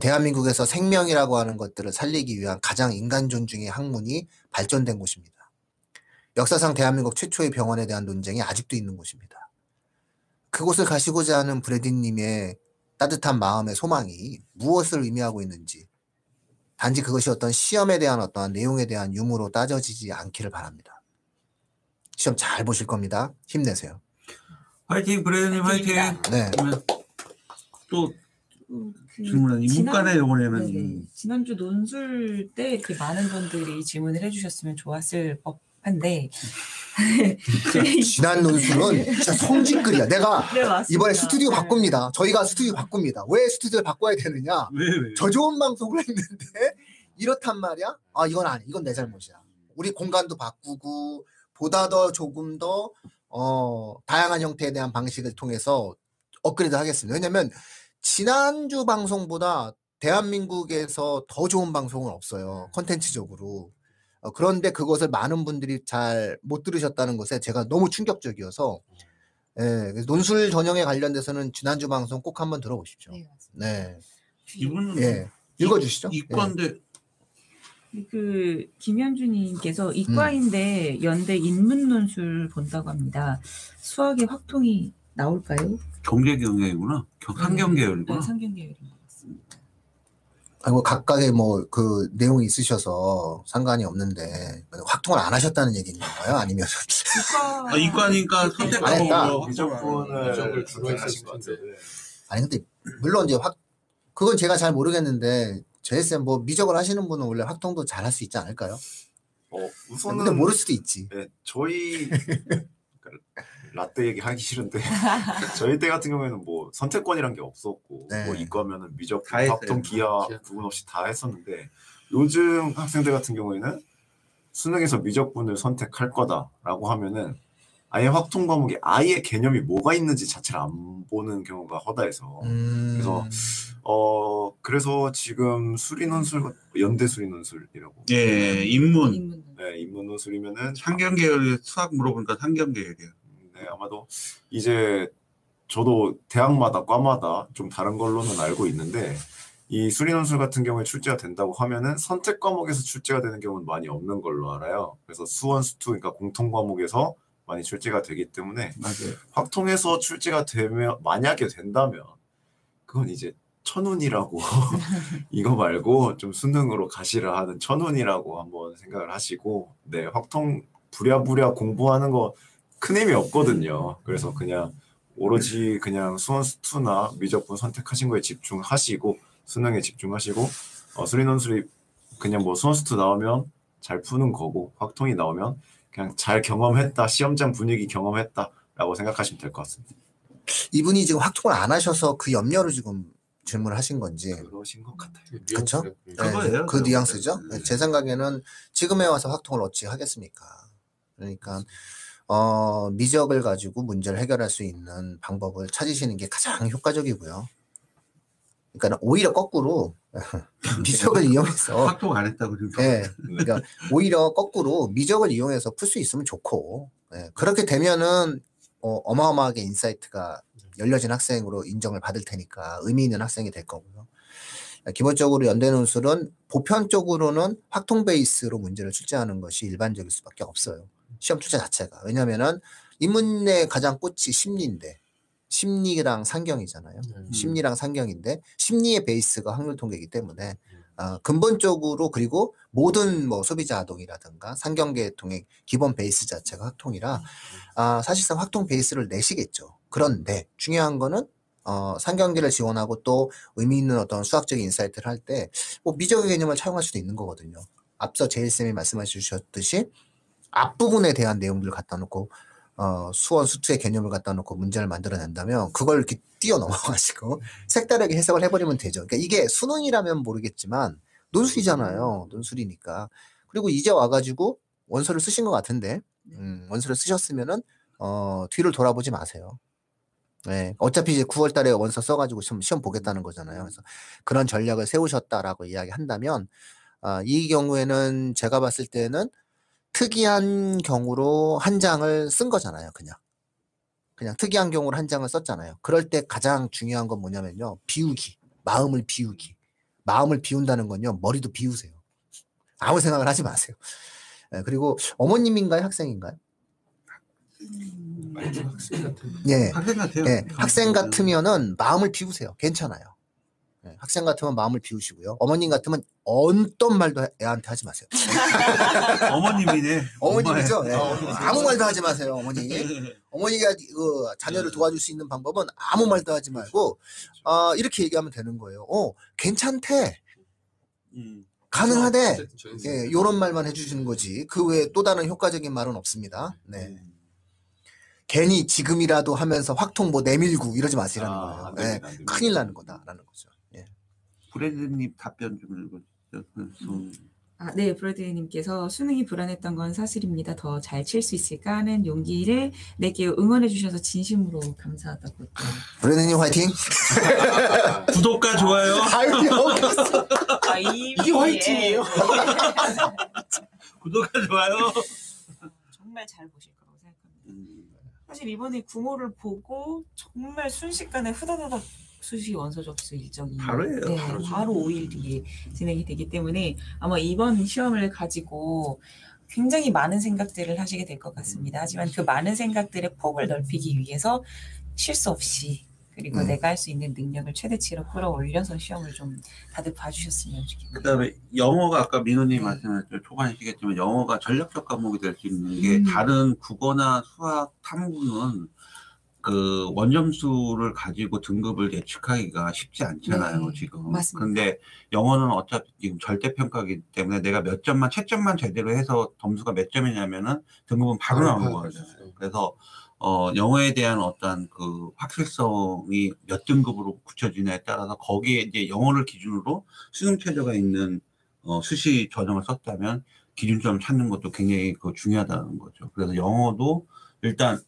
대한민국에서 생명이라고 하는 것들을 살리기 위한 가장 인간 존중의 학문이 발전된 곳입니다. 역사상 대한민국 최초의 병원에 대한 논쟁이 아직도 있는 곳입니다. 그곳을 가시고자 하는 브래디님의 따뜻한 마음의 소망이 무엇을 의미하고 있는지 단지 그것이 어떤 시험에 대한 어떠한 내용에 대한 유무로 따져지지 않기를 바랍니다. 시험 잘 보실 겁니다. 힘내세요. 화이팅 브래드님 화이팅. 네. 그러면 또 음, 그 질문은 이번에는 네네. 지난주 논술 때 이렇게 많은 분들이 질문을 해주셨으면 좋았을 법 한데 지난 논술은 진짜 성진글이야. 내가 네. 이번에 스튜디오 네. 바꿉니다. 저희가 스튜디오 바꿉니다. 왜 스튜디오를 바꿔야 되느냐? 왜 왜? 저 좋은 방송을 했는데 이렇단 말이야? 아 이건 아니 이건 내 잘못이야. 우리 공간도 바꾸고 보다 더 조금 더 어, 다양한 형태에 대한 방식을 통해서 업그레이드 하겠습니다. 왜냐면 지난주 방송보다 대한민국에서 더 좋은 방송은 없어요. 컨텐츠적으로. 어, 그런데 그것을 많은 분들이 잘 못 들으셨다는 것에 제가 너무 충격적이어서 예, 논술 전형에 관련돼서는 지난주 방송 꼭 한번 들어보십시오. 네. 네. 이분은 예. 읽어주시죠. 이과인데 그 김현주님께서 이과인데 연대 인문 논술 본다고 합니다. 수학의 확통이 나올까요? 경제 경영이구나. 경- 상경 계열이구나. 네, 상경계열인 것 같습니다. 아이고 각각의 뭐 그 내용이 있으셔서 상관이 없는데 확통을 안 하셨다는 얘기인 건가요? 아니면 이과 아, 이과니까 선택 안 했다. 과목으로 미적분을 미적을 주로 하신 것. 같은데. 아니 근데 물론 이제 확 그건 제가 잘 모르겠는데 JSM 뭐 미적을 하시는 분은 원래 확통도 잘 할 수 있지 않을까요? 어, 근데 우선은 모를 수도 있지. 네, 저희 라떼 얘기 하기 싫은데 저희 때 같은 경우에는 뭐 선택권이란 게 없었고 네. 뭐 이과면은 미적. 합동, 기하 기하. 구분 없이 다 했었는데 요즘 학생들 같은 경우에는 수능에서 미적분을 선택할 거다라고 하면은 아예 확통 과목이 아예 개념이 뭐가 있는지 자체를 안 보는 경우가 허다해서 음, 그래서 어 그래서 지금 수리논술 연대 수리논술이라고 예, 인문. 인문. 네 인문 논술이면은 상경 계열 수학 물어보니까 상경 계열이에요. 네, 아마도 이제 저도 대학마다 과마다 좀 다른 걸로는 알고 있는데 이 수리논술 같은 경우에 출제가 된다고 하면은 선택 과목에서 출제가 되는 경우는 많이 없는 걸로 알아요. 그래서 수원 수투 그러니까 공통 과목에서 많이 출제가 되기 때문에 맞아요. 확통해서 출제가 되면 만약에 된다면 그건 이제 천운이라고 이거 말고 좀 수능으로 가시라 하는 천운이라고 한번 생각을 하시고 네 확통 부랴부랴 공부하는 거 큰 힘이 없거든요. 그래서 그냥 오로지 그냥 수원 수투나 미적분 선택하신 거에 집중하시고 수능에 집중하시고 어, 수리논술이 그냥 뭐 수원 수투 나오면 잘 푸는 거고 확통이 나오면 그냥 잘 경험했다 시험장 분위기 경험했다라고 생각하시면 될 것 같습니다. 이분이 지금 확통을 안 하셔서 그 염려로 지금 질문을 하신 건지 그러신 것 같아요. 그쵸? 뉘앙스가- 네, 그거예요, 그 그거. 뉘앙스죠. 네. 제 생각에는 지금에 와서 확통을 어찌 하겠습니까? 그러니까 어, 미적을 가지고 문제를 해결할 수 있는 방법을 찾으시는 게 가장 효과적이고요. 그러니까 오히려 거꾸로 미적을 이용해서 확통 안 했다고 지금. 예, 그러니까 오히려 거꾸로 미적을 이용해서 풀 수 있으면 좋고 예, 그렇게 되면은 어, 어마어마하게 insight가 열려진 학생으로 인정을 받을 테니까 의미 있는 학생이 될 거고요. 기본적으로 연대 논술은 보편적으로는 확통 베이스로 문제를 출제하는 것이 일반적일 수밖에 없어요. 시험 출제 자체가. 왜냐면은 인문의 가장 꽃이 심리인데 심리랑 상경이잖아요. 음. 심리랑 상경인데 심리의 베이스가 확률 통계이기 때문에 아, 근본적으로 그리고 모든 뭐 소비자 아동이라든가 상경계 통의 기본 베이스 자체가 확통이라 아, 사실상 확통 베이스를 내시겠죠. 그런데 중요한 거는 어, 상경계를 지원하고 또 의미 있는 어떤 수학적인 insight를 할 때 뭐 미적의 개념을 차용할 수도 있는 거거든요. 앞서 제일쌤이 말씀해 주셨듯이 앞부분에 대한 내용들을 갖다 놓고 어, 수원 수투의 개념을 갖다 놓고 문제를 만들어낸다면 그걸 이렇게 뛰어넘어가지고 색다르게 해석을 해버리면 되죠. 그러니까 이게 수능이라면 모르겠지만 논술이잖아요. 논술이니까. 그리고 이제 와가지고 원서를 쓰신 것 같은데 음, 원서를 쓰셨으면은 어, 뒤를 돌아보지 마세요. 네, 어차피 이제 9월 달에 원서 써가지고 시험, 시험 보겠다는 거잖아요. 그래서 그런 전략을 세우셨다라고 이야기한다면, 아, 이 경우에는 제가 봤을 때는 특이한 경우로 한 장을 쓴 거잖아요. 그냥. 그냥 특이한 경우로 한 장을 썼잖아요. 그럴 때 가장 중요한 건 뭐냐면요. 비우기. 마음을 비우기. 마음을 비운다는 건요. 머리도 비우세요. 아무 생각을 하지 마세요. 예, 그리고 어머님인가요? 학생인가요? 말도 학생 같은. 예. 학생 같아요. 예, 학생 같으면은 마음을 비우세요. 괜찮아요. 예, 학생 같으면 마음을 비우시고요. 어머님 같으면 어떤 말도 애한테 하지 마세요. 어머님이네. 어머님이죠. 예. 엄마예요. 아무 말도 하지 마세요, 어머니. 어머니가 그 자녀를 도와줄 수 있는 방법은 아무 말도 하지 말고 아 이렇게 얘기하면 되는 거예요. 어, 괜찮대, 음. 가능하대. 저는 예, 요런 말만 해주시는 거지. 그 외에 또 다른 효과적인 말은 없습니다. 네. 괜히 지금이라도 하면서 확통 뭐 내밀고 이러지 마시라는 아, 거예요. 안 예, 됩니다. 큰일 나는 거다라는 거죠. 예. 브래드님 답변 좀 읽어주세요. 그, 아, 네, 브로드님께서 수능이 불안했던 건 사실입니다. 더 잘 칠 수 있을까 하는 용기를 내게 응원해 주셔서 진심으로 감사하다고. 또. 브레드님 화이팅! 구독과 좋아요. 아유. 아, 이 이게 화이팅이에요? 구독과 좋아요. 정말 잘 보실 거라고 생각합니다. 음. 사실 이번에 구모를 보고 정말 순식간에 후다다닥 수시 원서 접수 일정이 바로예요, 네, 바로죠. 바로 5일 뒤에 진행이 되기 때문에 아마 이번 시험을 가지고 굉장히 많은 생각들을 하시게 될 것 같습니다. 하지만 그 많은 생각들의 폭을 넓히기 위해서 실수 없이 그리고 음. 내가 할 수 있는 능력을 최대치로 끌어올려서 시험을 좀 다들 봐주셨으면 좋겠네요. 그다음에 영어가 아까 민호님 말씀하셨죠 초반이시겠지만 영어가 전략적 과목이 될 수 있는 게 음. 다른 국어나 수학 탐구는 그 원점수를 가지고 등급을 예측하기가 쉽지 않잖아요 네, 지금. 맞습니다. 근데 영어는 어차피 지금 절대 평가기 때문에 내가 몇 점만 채점만 제대로 해서 점수가 몇 점이냐면은 등급은 바로 나오는 있어요. 그래서 어, 영어에 대한 어떤 그 확실성이 몇 등급으로 굳혀지냐에 따라서 거기에 이제 영어를 기준으로 수능 최저가 있는 어, 수시 전형을 썼다면 기준점을 찾는 것도 굉장히 그 중요하다는 거죠. 그래서 영어도 일단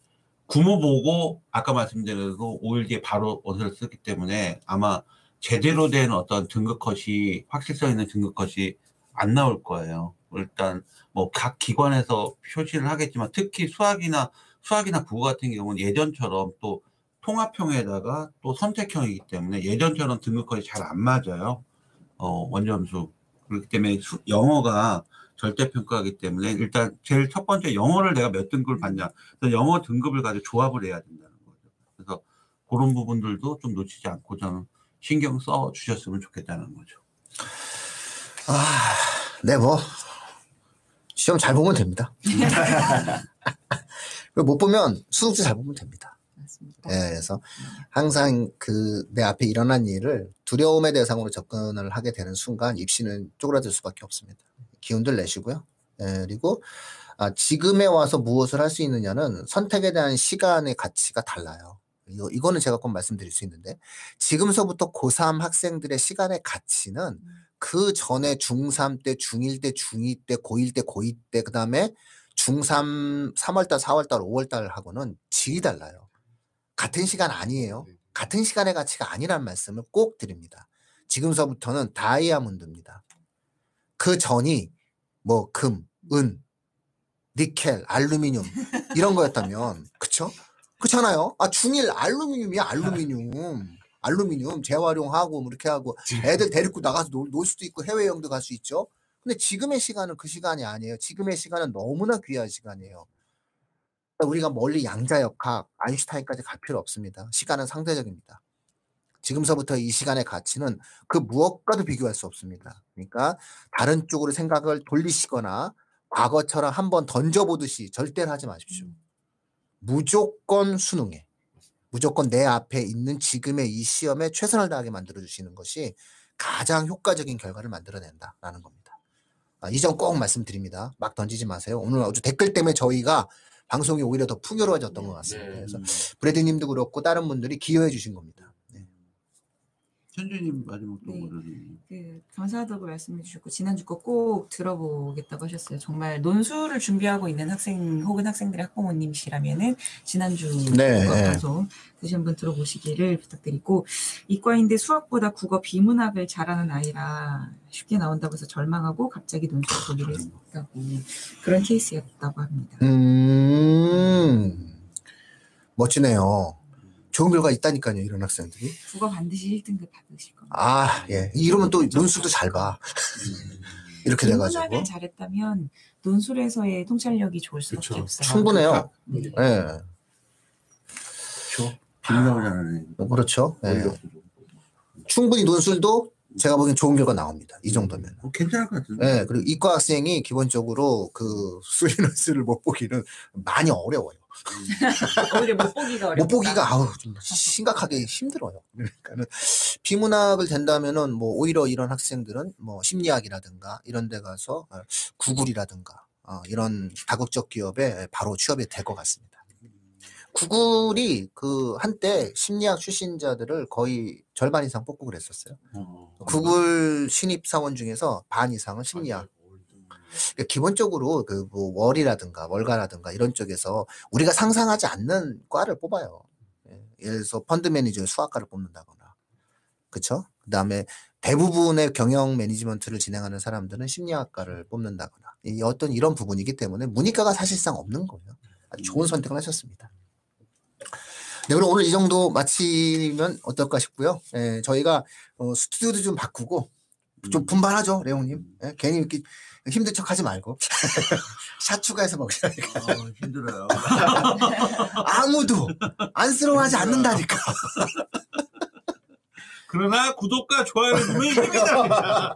구모 보고 아까 말씀드린 대로 5일 뒤에 바로 원서를 쓰기 때문에 아마 제대로 된 어떤 등급 컷이 확실성 있는 등급 컷이 안 나올 거예요. 일단 뭐 각 기관에서 표시를 하겠지만 특히 수학이나 수학이나 국어 같은 경우는 예전처럼 또 통합형에다가 또 선택형이기 때문에 예전처럼 등급컷이 잘 안 맞아요. 어, 원점수. 그렇기 때문에 수- 영어가 절대평가이기 때문에 일단 제일 첫 번째 영어를 내가 몇 등급을 받냐. 그래서 영어 등급을 가지고 조합을 해야 된다는 거죠. 그래서 그런 부분들도 좀 놓치지 않고 저는 신경 써 주셨으면 좋겠다는 거죠. 아, 네, 뭐. 시험 잘 보면 됩니다. 못 보면 수능도 잘 보면 됩니다. 맞습니다. 예, 그래서 항상 그 내 앞에 일어난 일을 두려움의 대상으로 접근을 하게 되는 순간 입시는 쪼그라들 수밖에 없습니다. 기운들 내시고요. 예, 그리고 아, 지금에 와서 무엇을 할 수 있느냐는 선택에 대한 시간의 가치가 달라요. 이거, 이거는 제가 꼭 말씀드릴 수 있는데 지금서부터 고3 학생들의 시간의 가치는 그 전에 중3 때, 중1 때, 중2 때, 고1 때, 고2 때, 그 다음에 중3, 3월달, 4월달, 5월달 하고는 질이 달라요. 같은 시간 아니에요. 네. 같은 시간의 가치가 아니라는 말씀을 꼭 드립니다. 니 켈, 알루미늄 이런 거였다면 그쵸? 그렇잖아요. 아 중일 알루미늄이야 알루미늄. 알루미늄 재활용하고 뭐 이렇게 하고 애들 데리고 나가서 놀, 놀 수도 있고 해외 여행도 갈 수 있죠. 근데 지금의 시간은 그 시간이 아니에요. 지금의 시간은 너무나 귀한 시간이에요. 우리가 멀리 양자역학, 아인슈타인까지 갈 필요 없습니다. 시간은 상대적입니다. 지금서부터 이 시간의 가치는 그 무엇과도 비교할 수 없습니다. 그러니까 다른 쪽으로 생각을 돌리시거나 과거처럼 한번 던져보듯이 절대로 하지 마십시오. 무조건 수능에, 무조건 내 앞에 있는 지금의 이 시험에 최선을 다하게 만들어 주시는 것이 가장 효과적인 결과를 만들어낸다라는 겁니다. 아, 이점 꼭 말씀드립니다. 막 던지지 마세요. 오늘 아주 댓글 때문에 저희가 방송이 오히려 더 풍요로워졌던 것 같습니다. 네. 그래서 음. 브래드님도 그렇고 다른 분들이 기여해 주신 겁니다. 네. 현주님 마지막 또 네. 뭐를 그 감사하다고 말씀해 주셨고 지난주 거 꼭 들어보겠다고 하셨어요. 정말 논술을 준비하고 있는 학생 혹은 학생들의 학부모님이시라면은 지난주 네, 거 네. 방송 다시 한번 들어보시기를 부탁드리고 이과인데 수학보다 국어 비문학을 잘하는 아이라 쉽게 나온다고 해서 절망하고 갑자기 논술 보기로 했다고 그런 케이스였다고 합니다. 음, 멋지네요. 좋은 결과 있다니까요, 이런 학생들이. 국어 반드시 1등급 받으실 겁니다. 아, 예. 이러면 또 논술도 잘 봐. 이렇게 돼가지고. 잘했다면 논술에서의 통찰력이 좋을 수밖에 그쵸. 없어요. 충분해요. 네. 예. 비문학을 잘하네. 뭐 그렇죠. 예. 충분히 논술도 제가 보기엔 좋은 결과 나옵니다. 이 정도면. 어, 괜찮을 것 같은데. 예, 그리고 이과 학생이 기본적으로 그 수리논술을 못 보기는 많이 어려워요. 오히려 못 보기가 어렵다. 못 보기가 아우 좀 심각하게 힘들어요. 그러니까는 비문학을 된다면은 뭐 오히려 이런 학생들은 뭐 심리학이라든가 이런 데 가서 어, 구글이라든가 어, 이런 다국적 기업에 바로 취업이 될 것 같습니다. 구글이 그 한때 심리학 출신자들을 거의 절반 이상 뽑고 그랬었어요. 어. 구글 신입 사원 중에서 반 이상은 심리학. 그러니까 기본적으로 그 뭐 월이라든가 월가라든가 이런 쪽에서 우리가 상상하지 않는 과를 뽑아요. 예, 예를 들어서 펀드 매니저 수학과를 뽑는다거나. 그쵸? 그 다음에 대부분의 경영 매니지먼트를 진행하는 사람들은 심리학과를 뽑는다거나. 이 어떤 이런 부분이기 때문에 문이과가 사실상 없는 거예요. 아주 좋은 선택을 하셨습니다. 네, 그럼 오늘 이 정도 마치면 어떨까 싶고요. 예, 저희가 어, 스튜디오도 좀 바꾸고 좀 분발하죠, 레옹님. 예, 괜히 이렇게 힘든 척 하지 말고. 샷 추가해서 먹으라니까. 어, 힘들어요. 아무도 안쓰러워하지 않는다니까. 그러나 구독과 좋아요 누르면 힘이 됩니다.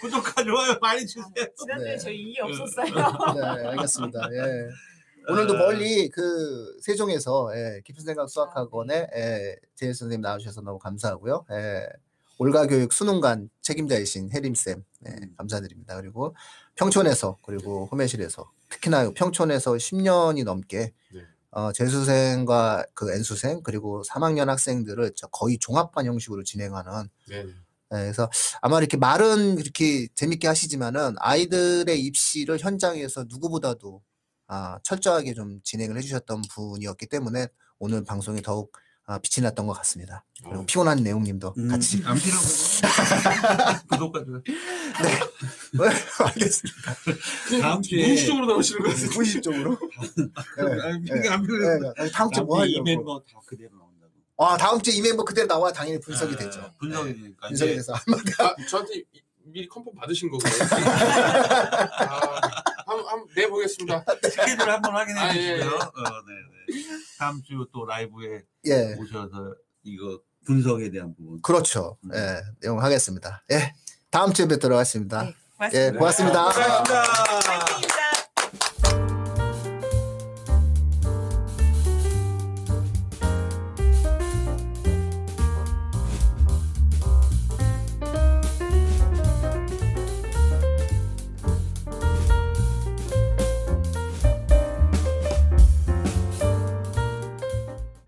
구독과 좋아요 많이 주세요. 지난주에 네. 저희 이해 없었어요. 네, 알겠습니다. 예. 오늘도 멀리 그 세종에서 예, 깊은 생각 수학학원에 예, 제일 선생님 나와주셔서 너무 감사하고요. 예, 올가교육 수능관 책임자이신 혜림쌤 예, 감사드립니다. 그리고 평촌에서 그리고 호매실에서 특히나 평촌에서 10년이 넘게 네. 어, 재수생과 그 N수생 그리고 3학년 학생들을 저 거의 종합반 형식으로 진행하는 네. 네, 그래서 아마 이렇게 말은 이렇게 재밌게 하시지만은 아이들의 입시를 현장에서 누구보다도 아, 철저하게 좀 진행을 해주셨던 분이었기 때문에 오늘 방송이 더욱 아, 빛이 났던 것 같습니다. 그리고 어. 피곤한 내용님도 음, 같이 안 필요하고 구독과 좋아요. 알겠습니다. 다음 주에 무의식적으로 나오시는 거 같아요. 무의식적으로. 네, 아니, 네. 안. 네, 다음 주에 뭐 다음 주에 이 하려고? 멤버 다 그대로 나온다고. 아, 다음 주에 이 멤버 그대로 나와 당연히 분석이 아, 되죠. 분석이 되니까 분석이 돼서 아, 저한테 이- 미리 컨펌 받으신 거고요. 아, 한번 한번 내보겠습니다. 스케줄 한번 확인해 아, 예, 주시고요. 예. 어, 네, 네. 다음 주 또 라이브에 예, 오셔서 이거 분석에 대한 부분. 그렇죠. 예, 내용 하겠습니다. 예, 다음 주에 뵙도록 하겠습니다. 네, 고맙습니다. 예, 고맙습니다. 고맙습니다. 파이팅입니다.